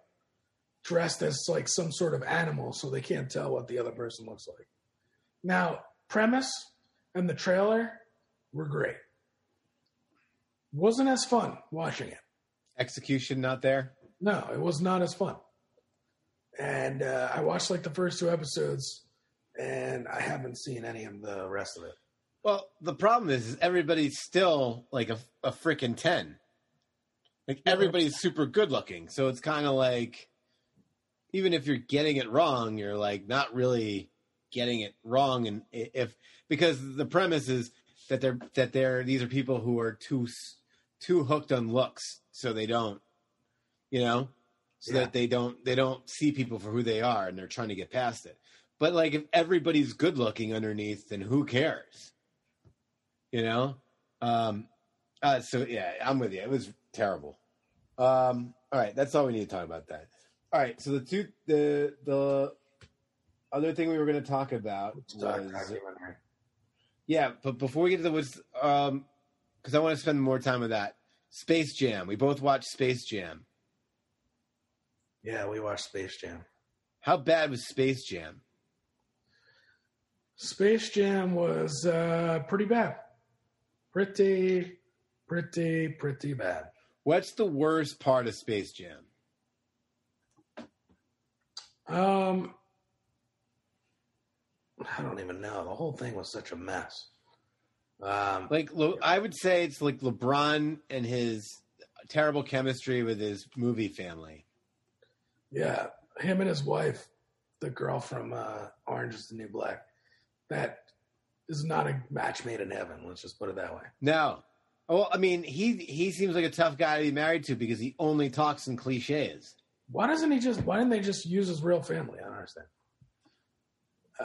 dressed as like some sort of animal so they can't tell what the other person looks like. Now premise and the trailer were great. Wasn't as fun watching it. Execution not there. no it was not as fun and uh, i watched like the first two episodes and i haven't seen any of the rest of it. Well, the problem is, is everybody's still like a, a freaking ten. Like everybody's super good looking, so it's kind of like, even if you're getting it wrong, you're like not really getting it wrong. And if because the premise is that they're that they're these are people who are too too hooked on looks, so they don't, you know, so Yeah. that they don't they don't see people for who they are, and they're trying to get past it. But like if everybody's good looking underneath, then who cares? You know? Um uh, so yeah, I'm with you. It was terrible. Um all right, that's all we need to talk about that. All right, so the two the the other thing we were going to talk about was yeah, but before we get to the was um cuz I want to spend more time with that. Space Jam. We both watched Space Jam. Yeah we watched space jam How bad was Space Jam? Space Jam was uh, pretty bad. Pretty, pretty, pretty bad. What's the worst part of Space Jam? Um, I don't even know. The whole thing was such a mess. Um, Like Le- I would say it's like LeBron and his terrible chemistry with his movie family. Yeah, him and his wife, the girl from uh, Orange is the New Black, that is not a match made in heaven. Let's just put it that way. No. Well, I mean, he he seems like a tough guy to be married to because he only talks in cliches. Why doesn't he just? Why didn't they just use his real family? I don't understand.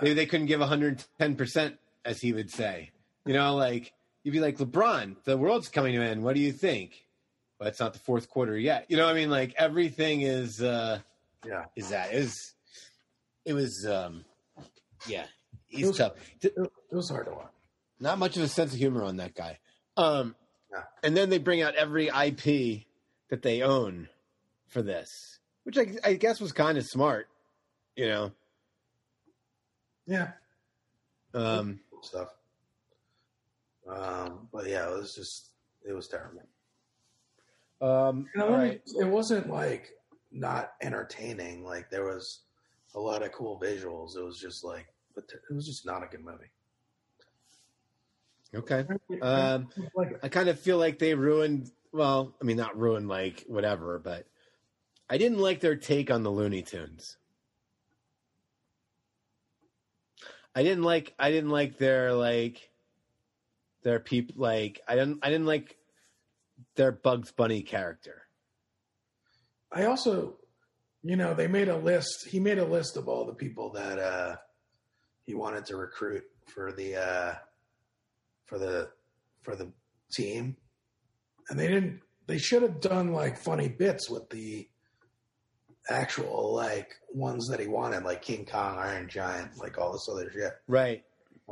Maybe they couldn't give 110%, as he would say. You know, like, you'd be like, LeBron, the world's coming to an end. What do you think? Well, it's not the fourth quarter yet. You know what I mean? Like, everything is, uh, Yeah, is that. It was, it was, um, yeah, he's It was- tough. it, was hard to watch. Not much of a sense of humor on that guy. Um, Yeah. and then they bring out every IP that they own for this, which I, I guess was kind of smart, you know. Yeah, Um, stuff. Um, but yeah, it was just it was terrible. um, You know, all right. It wasn't like not entertaining. Like there was a lot of cool visuals. It was just like, but it was just not a good movie. Okay. Um, I kind of feel like they ruined. Well, I mean, not ruined, like whatever, but I didn't like their take on the Looney Tunes. I didn't like. I didn't like their like their peop like. I didn't. I didn't like their Bugs Bunny character. I also, you know, they made a list. He made a list of all the people that uh, he wanted to recruit for the uh, for the for the team, and they didn't. They should have done like funny bits with the actual like ones that he wanted, like King Kong, Iron Giant, like all this other shit. Right.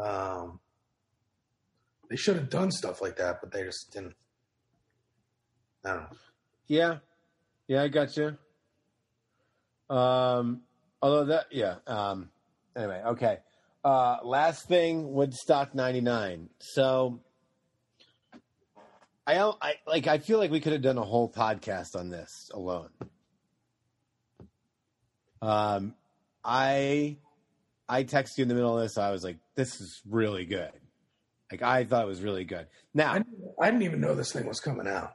Um, they should have done stuff like that, but they just didn't. I don't know. Yeah. Yeah, I got you. Um, although that, yeah. Um, anyway, okay. Uh, last thing, Woodstock '99. So, I, I like. I feel like we could have done a whole podcast on this alone. Um, I, I texted you in the middle of this. I was like, "This is really good." Like, I thought it was really good. Now, I, I didn't even know this thing was coming out,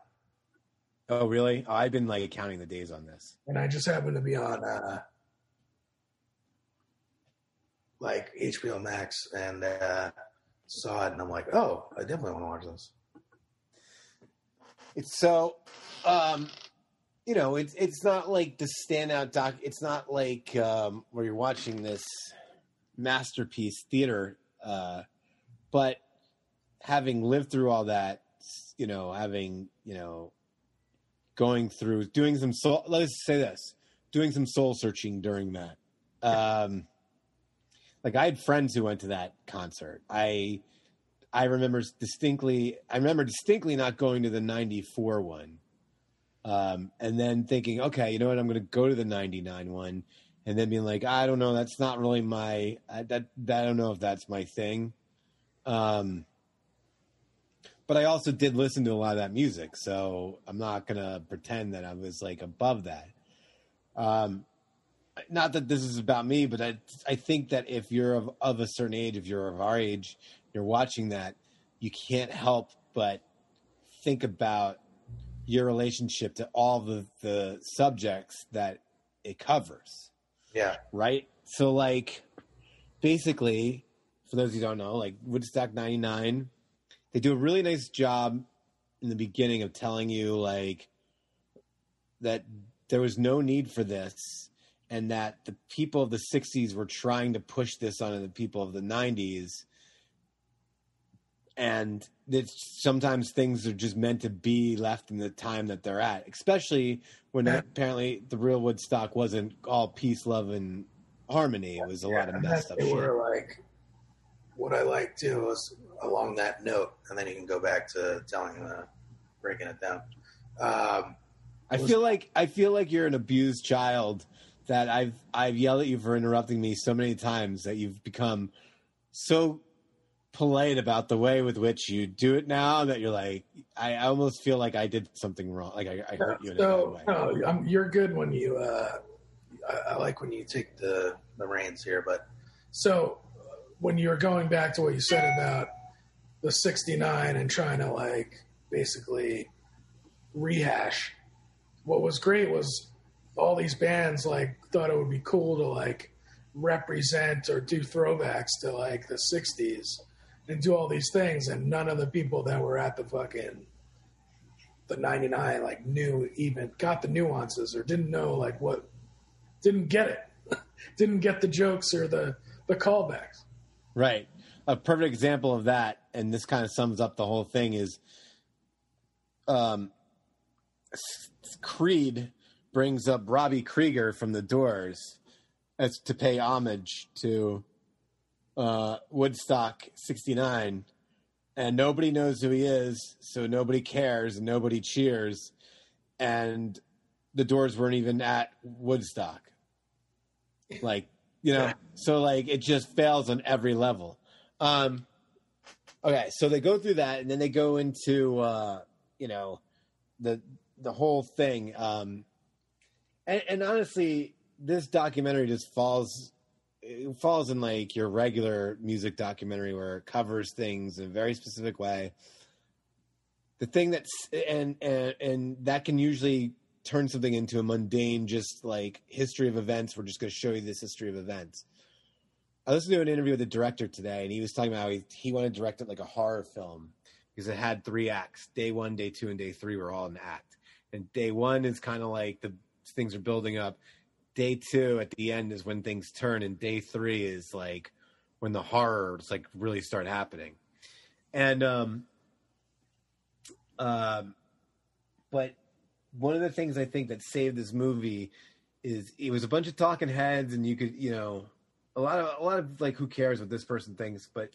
oh really? I've been like counting the days on this. and I just happened to be on uh, like HBO Max and uh, saw it, and I'm like, oh, I definitely want to watch this. It's so, um, you know, it's it's not like the standout doc. It's not like um, where you're watching this masterpiece theater, uh, but having lived through all that, you know, having you know, going through doing some soul. Let's say this, doing some soul searching during that. Um, like I had friends who went to that concert. I I remember distinctly. I remember distinctly not going to the '94 one, um, and then thinking, okay, you know what? I'm going to go to the '99 one, and then being like, I don't know. That's not really my. I, that, that I don't know if that's my thing. Um, but I also did listen to a lot of that music, so I'm not going to pretend that I was like above that. Um, not that this is about me, but I I think that if you're of, of a certain age, if you're of our age, you're watching that, you can't help but think about your relationship to all the, the subjects that it covers, Yeah, right? So, like, basically, for those who don't know, like Woodstock 99, they do a really nice job in the beginning of telling you, like, that there was no need for this and that the people of the 60s were trying to push this onto the people of the 90s and that sometimes things are just meant to be left in the time that they're at especially when Yeah. apparently the real woodstock wasn't all peace love and harmony. It was a lot of messed up they shit. were like, what I like too was along that note, and then you can go back to telling, uh, breaking it down. Um, I feel like I feel like you're an abused child that I've I've yelled at you for interrupting me so many times that you've become so polite about the way with which you do it now that you're like I almost feel like I did something wrong like I, I hurt you in so way. no, I'm, you're good when you. Uh, I, I like when you take the the reins here, but so when you're going back to what you said about the 69 and trying to like basically rehash what was great was all these bands like thought it would be cool to like represent or do throwbacks to like the 60s and do all these things and none of the people that were at the fucking the 99 like knew even got the nuances or didn't know like what didn't get it. Didn't get the jokes or the the callbacks Right. A perfect example of that, and this kind of sums up the whole thing, is um, Creed brings up Robbie Krieger from The Doors as to pay homage to uh, Woodstock 69. And nobody knows who he is, so nobody cares and nobody cheers. And the Doors weren't even at Woodstock. Like, you know, so like it just fails on every level. Um, okay, so they go through that, and then they go into uh, you know the the whole thing. Um, and, and honestly, this documentary just falls it falls in like your regular music documentary where it covers things in a very specific way. The thing that's and and and that can usually turn something into a mundane, just like history of events. We're just going to show you this history of events. I listened to an interview with the director today, and he was talking about how he, he wanted to direct it like a horror film because it had three acts. Day one, day two, and day three were all an act. And day one is kind of like the things are building up. Day two, at the end, is when things turn, and day three is like when the horrors like really start happening. And um, um, but one of the things I think that saved this movie is it was a bunch of talking heads, and you could, you know, a lot of a lot of like who cares what this person thinks, but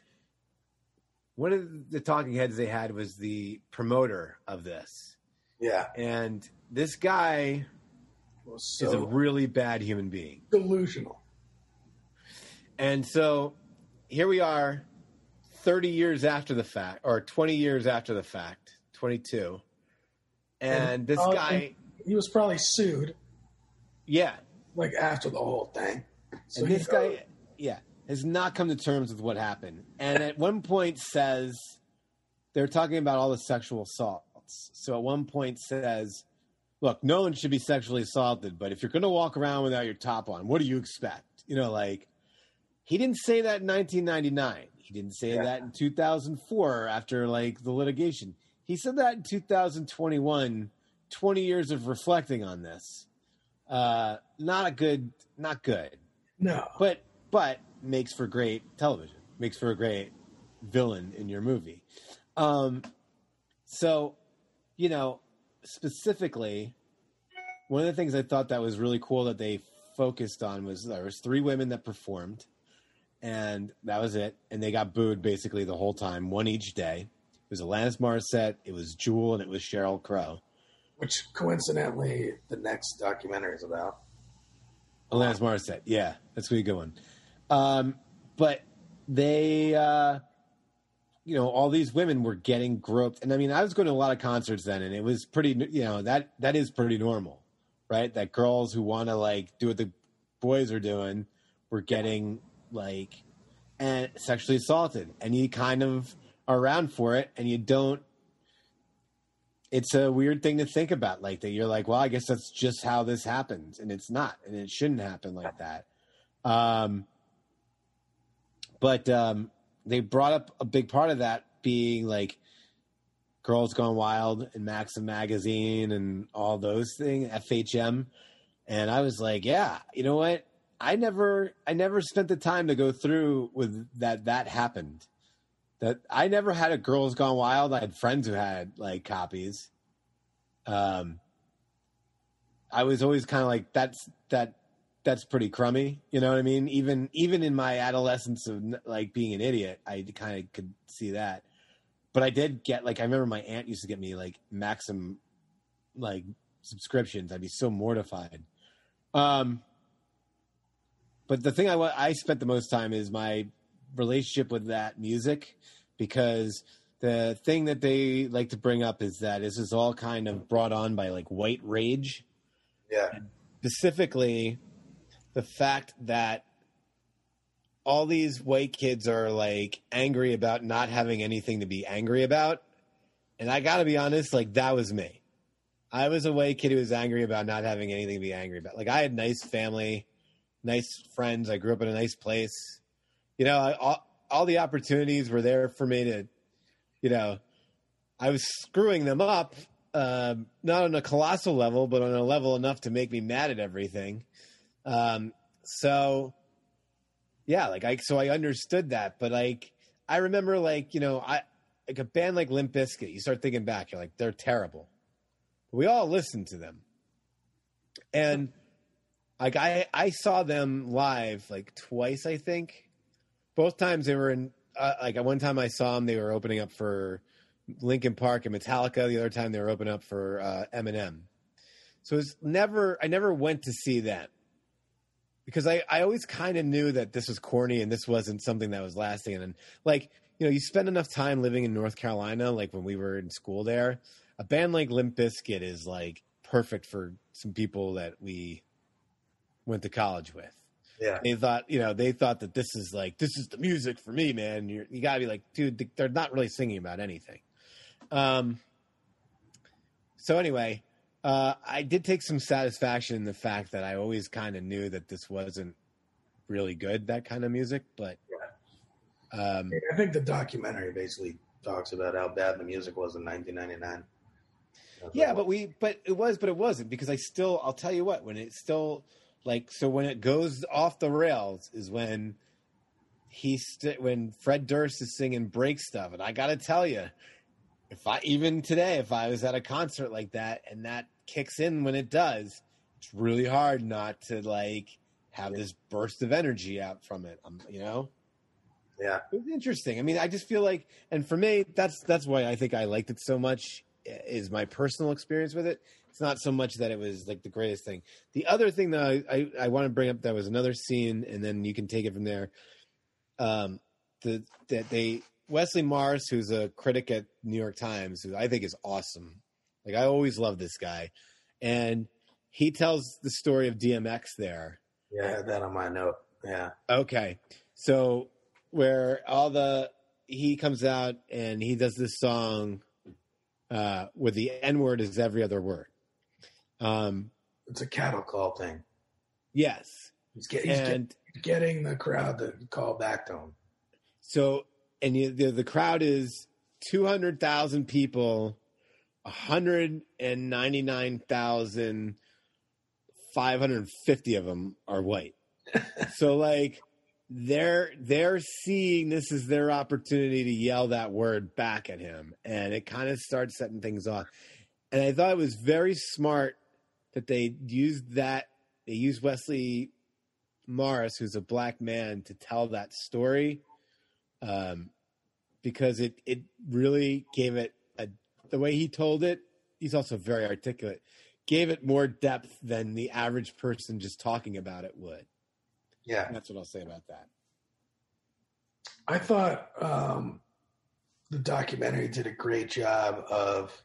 one of the talking heads they had was the promoter of this, yeah and this guy was is a really bad human being. delusional And so here we are 30 years after the fact, or 20 years after the fact, 22. And this Uh, guy, he was probably sued yeah. like after the whole thing so and this goes- guy, yeah, has not come to terms with what happened. And at one point says, they're talking about all the sexual assaults. So at one point says, look, no one should be sexually assaulted, but if you're going to walk around without your top on, what do you expect? You know, like, he didn't say that in 1999. He didn't say Yeah. that in 2004 after like the litigation. He said that in 2021, 20 years of reflecting on this. Uh, not a good, not good, no but but makes for great television. Makes for a great villain in your movie. Um, so, you know, specifically, one of the things I thought that was really cool that they focused on was there was three women that performed, and that was it. And they got booed basically the whole time, one each day. It was Alanis Morissette, it was Jewel, and it was Sheryl Crow. which coincidentally the next documentary is about Alanis Morissette, yeah, that's a good one. Um, but they, uh, you know, all these women were getting groped, and I mean, I was going to a lot of concerts then, and it was pretty, you know, that that is pretty normal, right? That girls who want to like do what the boys are doing were getting like and sexually assaulted, and you kind of around for it, and you don't. It's a weird thing to think about, like that. You're like, well, I guess that's just how this happens, and it's not, and it shouldn't happen like that. Um, but um, they brought up a big part of that being like Girls Gone Wild and Maxim Magazine and all those things, FHM. And I was like, yeah, you know what? I never, I never spent the time to go through with that. That happened. That I never had a Girls Gone Wild. I had friends who had like copies. Um, I was always kind of like, that's that that's pretty crummy. You know what I mean? Even even in my adolescence of like being an idiot, I kind of could see that. But I did get like I remember my aunt used to get me like Maxim like subscriptions. I'd be so mortified. Um, but the thing I I spent the most time is my relationship with that music because the thing that they like to bring up is that this is all kind of brought on by like white rage yeah specifically the fact that all these white kids are like angry about not having anything to be angry about. And I got to be honest, like that was me. I was a white kid who was angry about not having anything to be angry about. Like I had nice family, nice friends. I grew up in a nice place. You know, I, all, all the opportunities were there for me to, you know, I was screwing them up, um, not on a colossal level, but on a level enough to make me mad at everything. Um, so, yeah, like I, so I understood that, but like I remember, like you know, I like a band like Limp Bizkit. You start thinking back, you're like, they're terrible. But we all listened to them, and like I, I saw them live like twice, I think. Both times they were in. Uh, like one time I saw them, they were opening up for Linkin Park and Metallica. The other time they were opening up for uh, Eminem. So it's never. I never went to see them because I, I always kind of knew that this was corny and this wasn't something that was lasting. And like, you know, you spend enough time living in North Carolina, like when we were in school there, a band like Limp Bizkit is like perfect for some people that we went to college with. Yeah. They thought, you know, they thought that this is like, this is the music for me, man. You're, you gotta be like, dude, they're not really singing about anything. Um, so anyway, uh, I did take some satisfaction in the fact that I always kind of knew that this wasn't really good, that kind of music. But um, I think the documentary basically talks about how bad the music was in 1999. That's yeah, but we, but it was, but it wasn't because I still, I'll tell you what, when it still like, so when it goes off the rails is when he, st- when Fred Durst is singing break stuff. And I got to tell you, if I, even today, if I was at a concert like that and that kicks in when it does, it's really hard not to like have this burst of energy out from it. Um, you know? yeah, It was interesting. I mean, I just feel like, and for me, that's that's why I think I liked it so much. Is my personal experience with it. It's not so much that it was like the greatest thing. The other thing that I I, I want to bring up that was another scene, and then you can take it from there. Um, the that they Wesley Morris, who's a critic at New York Times, who I think is awesome. Like I always love this guy, and he tells the story of DMX there. yeah, I had that on my note. Yeah, Okay. So where all the he comes out and he does this song uh where the N word is every other word. Um it's a cattle call thing. yes. He's, get, he's get- getting the crowd to call back to him. so and you, the the crowd is 200,000 people 199,550 of them are white. so like they're they're seeing this is their opportunity to yell that word back at him and it kind of starts setting things off and i thought it was very smart that they used that they used wesley morris who's a black man to tell that story um, because it it really gave it a the way he told it he's also very articulate gave it more depth than the average person just talking about it would Yeah, that's what I'll say about that. I thought um, the documentary did a great job of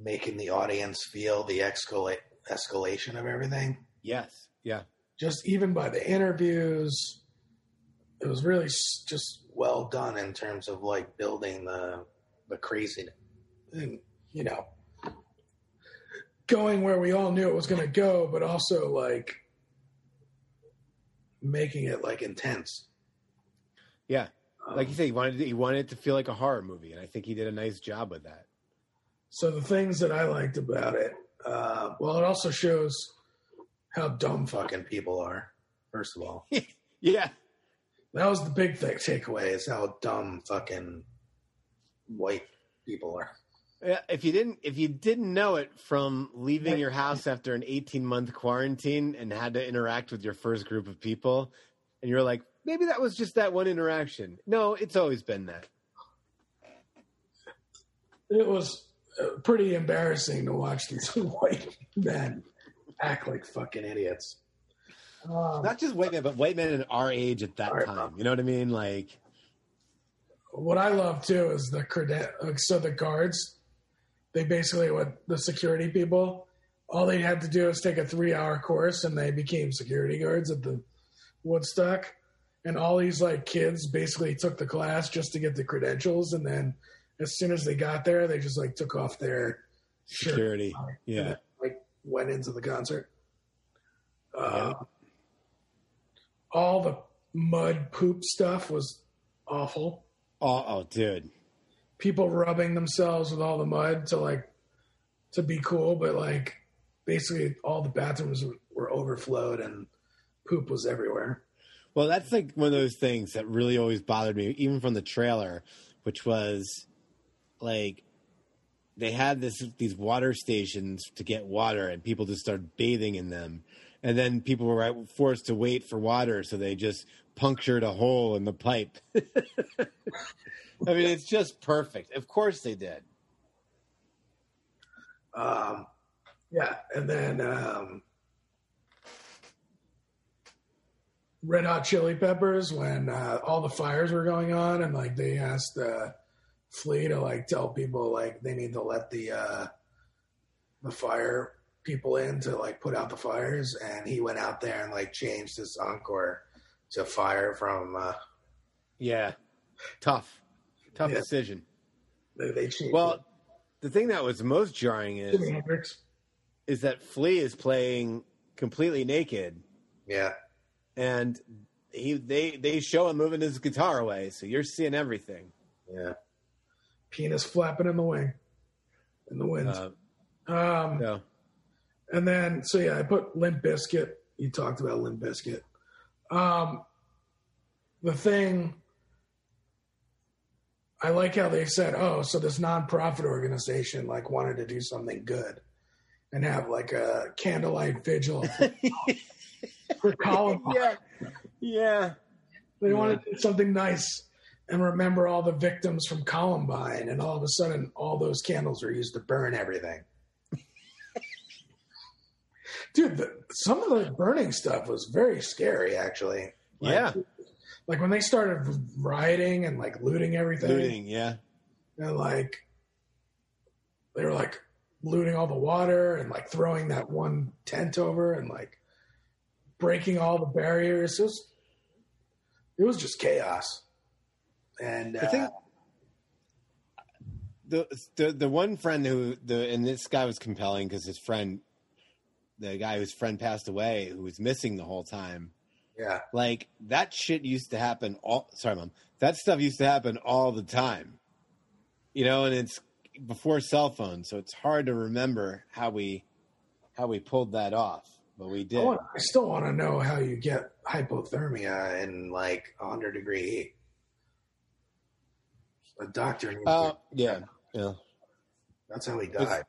making the audience feel the escalate escalation of everything. Yes. Yeah. Just even by the interviews, it was really just well done in terms of like building the the craziness, and you know, going where we all knew it was going to go, but also like making it like intense. Yeah. Like Um, you said, he wanted he wanted it to feel like a horror movie, and I think he did a nice job with that. So the things that I liked about it, uh, well, it also shows how dumb fucking people are. First of all, Yeah. that was the big thing takeaway is how dumb fucking white people are. Yeah, If you didn't if you didn't know it from leaving your house after an 18 month quarantine and had to interact with your first group of people, and you're like, maybe that was just that one interaction. No, it's always been that. It was pretty embarrassing to watch these white men act like fucking idiots. Um, Not just white men, but white men in our age at that All right, time. You know what I mean? Like, what I love too is the creden- like, so the guards, they basically what the security people, all they had to do is take a three hour course and they became security guards at the Woodstock. and all these like kids basically took the class just to get the credentials, and then as soon as they got there, they just like took off their shirt, Security. Yeah. then, like went into the concert. Uh, All the mud poop stuff was awful. Oh, oh, dude. People rubbing themselves with all the mud to like to be cool, but like basically all the bathrooms were, were overflowed and poop was everywhere. Well, that's like one of those things that really always bothered me, even from the trailer, which was like they had this these water stations to get water, and people just started bathing in them, and then people were forced to wait for water, so they just punctured a hole in the pipe. I mean, it's just perfect. Of course they did. Um, yeah, and then um, Red Hot Chili Peppers when uh, all the fires were going on, and like they asked uh, Flea to like tell people like they need to let the uh, the fire people in to like put out the fires, and he went out there and like changed his encore to fire from. Uh, Yeah, tough, tough Yeah. decision. they, they changed Well, the thing that was most jarring it. is is that Flea is playing completely naked, Yeah, and he they they show him moving his guitar away, so you're seeing everything. yeah. Penis flapping in the wing, in the wind. Uh, um, no, And then, so yeah, I put Limp Bizkit. You talked about Limp Bizkit. Um, the thing, I like how they said, oh, so this nonprofit organization like wanted to do something good and have like a candlelight vigil for, for Columbine. yeah, yeah, They wanted to do something nice and remember all the victims from Columbine, and all of a sudden, all those candles are used to burn everything. Dude, the, some of the burning stuff was very scary, actually. Like, Yeah. Like when they started rioting and like looting everything, looting, yeah, and like they were like looting all the water and like throwing that one tent over and like breaking all the barriers. It was, it was just chaos. And I uh, think the the the one friend who the and this guy was compelling because his friend, the guy whose friend passed away, who was missing the whole time. yeah, Like that shit used to happen all sorry mom. That stuff used to happen all the time. You know, and it's before cell phones, so it's hard to remember how we how we pulled that off. But we I, did. wanna, I still want to know how you get hypothermia in like 100 degree heat. A doctor, Uh, yeah. Yeah. that's how he died.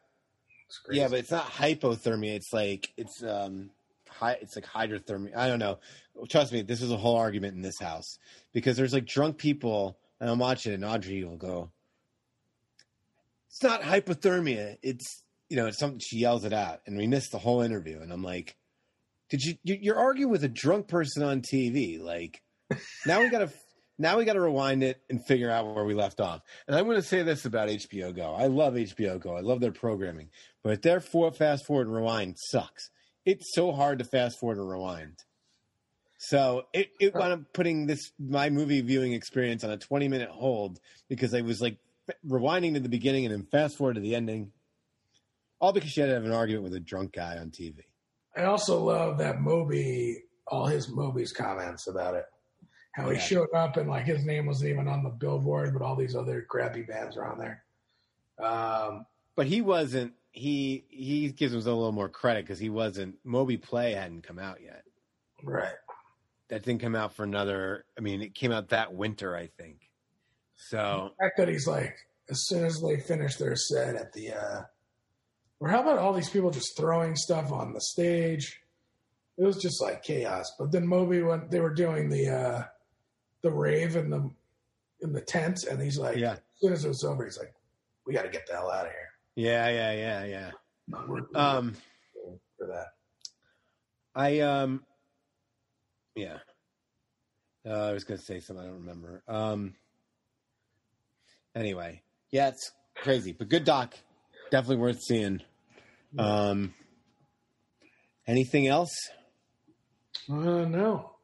Yeah, but it's not hypothermia. It's like it's um high. It's like hydrothermia. I don't know. Trust me, this is a whole argument in this house because there's like drunk people, and I'm watching, it, and Audrey will go, "It's not hypothermia. It's you know, it's something." She yells it out, and we missed the whole interview. And I'm like, "Did you? you- You're arguing with a drunk person on TV? Like now we gotta." Now we got to rewind it and figure out where we left off. And I'm going to say this about HBO Go. I love HBO Go. I love their programming, but their for fast forward and rewind sucks. It's so hard to fast forward and rewind. So it, it wound up putting this my movie viewing experience on a 20 minute hold because I was like rewinding to the beginning and then fast forward to the ending, all because she had to have an argument with a drunk guy on TV. I also love that Moby, all his Moby's comments about it. How he Yeah. showed up and like his name wasn't even on the billboard, but all these other crappy bands are on there. Um, But he wasn't. He he gives himself a little more credit because he wasn't. Moby Play hadn't come out yet. right. That didn't come out for another. I mean, it came out that winter, I think. So The fact that he's like, as soon as they finish their set at the, uh, or how about all these people just throwing stuff on the stage? It was just like chaos. But then Moby, when they were doing the, uh, the rave in the, in the tent, and he's like, Yeah. as soon as it was over, he's like, we got to get the hell out of here. yeah, yeah, yeah, yeah. Um, for that. I um, yeah. Uh, I was gonna say something I don't remember. Um. Anyway, yeah, it's crazy, but good doc, definitely worth seeing. Um. Anything else? Uh, no.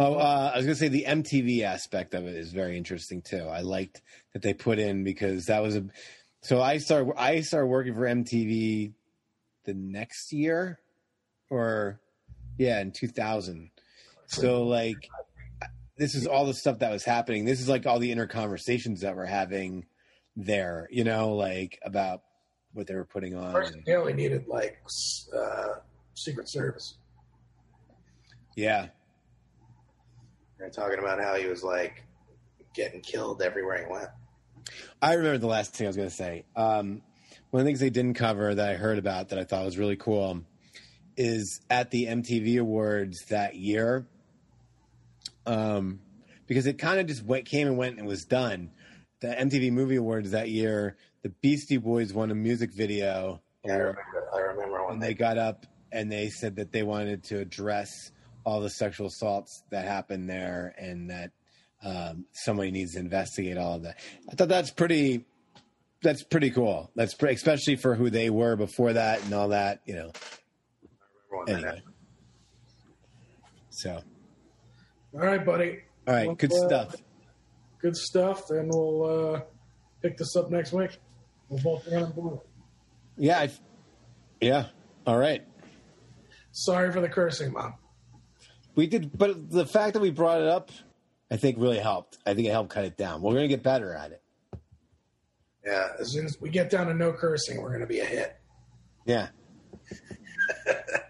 Oh, uh, I was gonna say the MTV aspect of it is very interesting too. I liked that they put in because that was a. So I started. I started working for MTV the next year, or yeah, in two thousand. So like, this is all the stuff that was happening. This is like all the inner conversations that we're having there. You know, like about what they were putting on. First, they only needed like uh, Secret Service. yeah, They're talking about how he was like getting killed everywhere he went. I remember the last thing I was going to say. Um, one of the things they didn't cover that I heard about that I thought was really cool is at the MTV Awards that year, um, because it kind of just went, came and went and was done. The MTV Movie Awards that year, the Beastie Boys won a music video Yeah, I remember. I remember when they got up and they said that they wanted to address all the sexual assaults that happened there and that um, somebody needs to investigate all of that. I thought that's pretty. That's pretty cool. That's pretty, especially for who they were before that and all that. You know. when Anyway. So, All right, buddy. all right, good uh, stuff. Good stuff. And we'll uh, pick this up next week. We'll both be on board. Yeah, I, yeah. All right. Sorry for the cursing, Mom. We did, but the fact that we brought it up, I think really helped. I think it helped cut it down. We're gonna get better at it. Yeah, As soon as we get down to no cursing, we're going to be a hit. Yeah.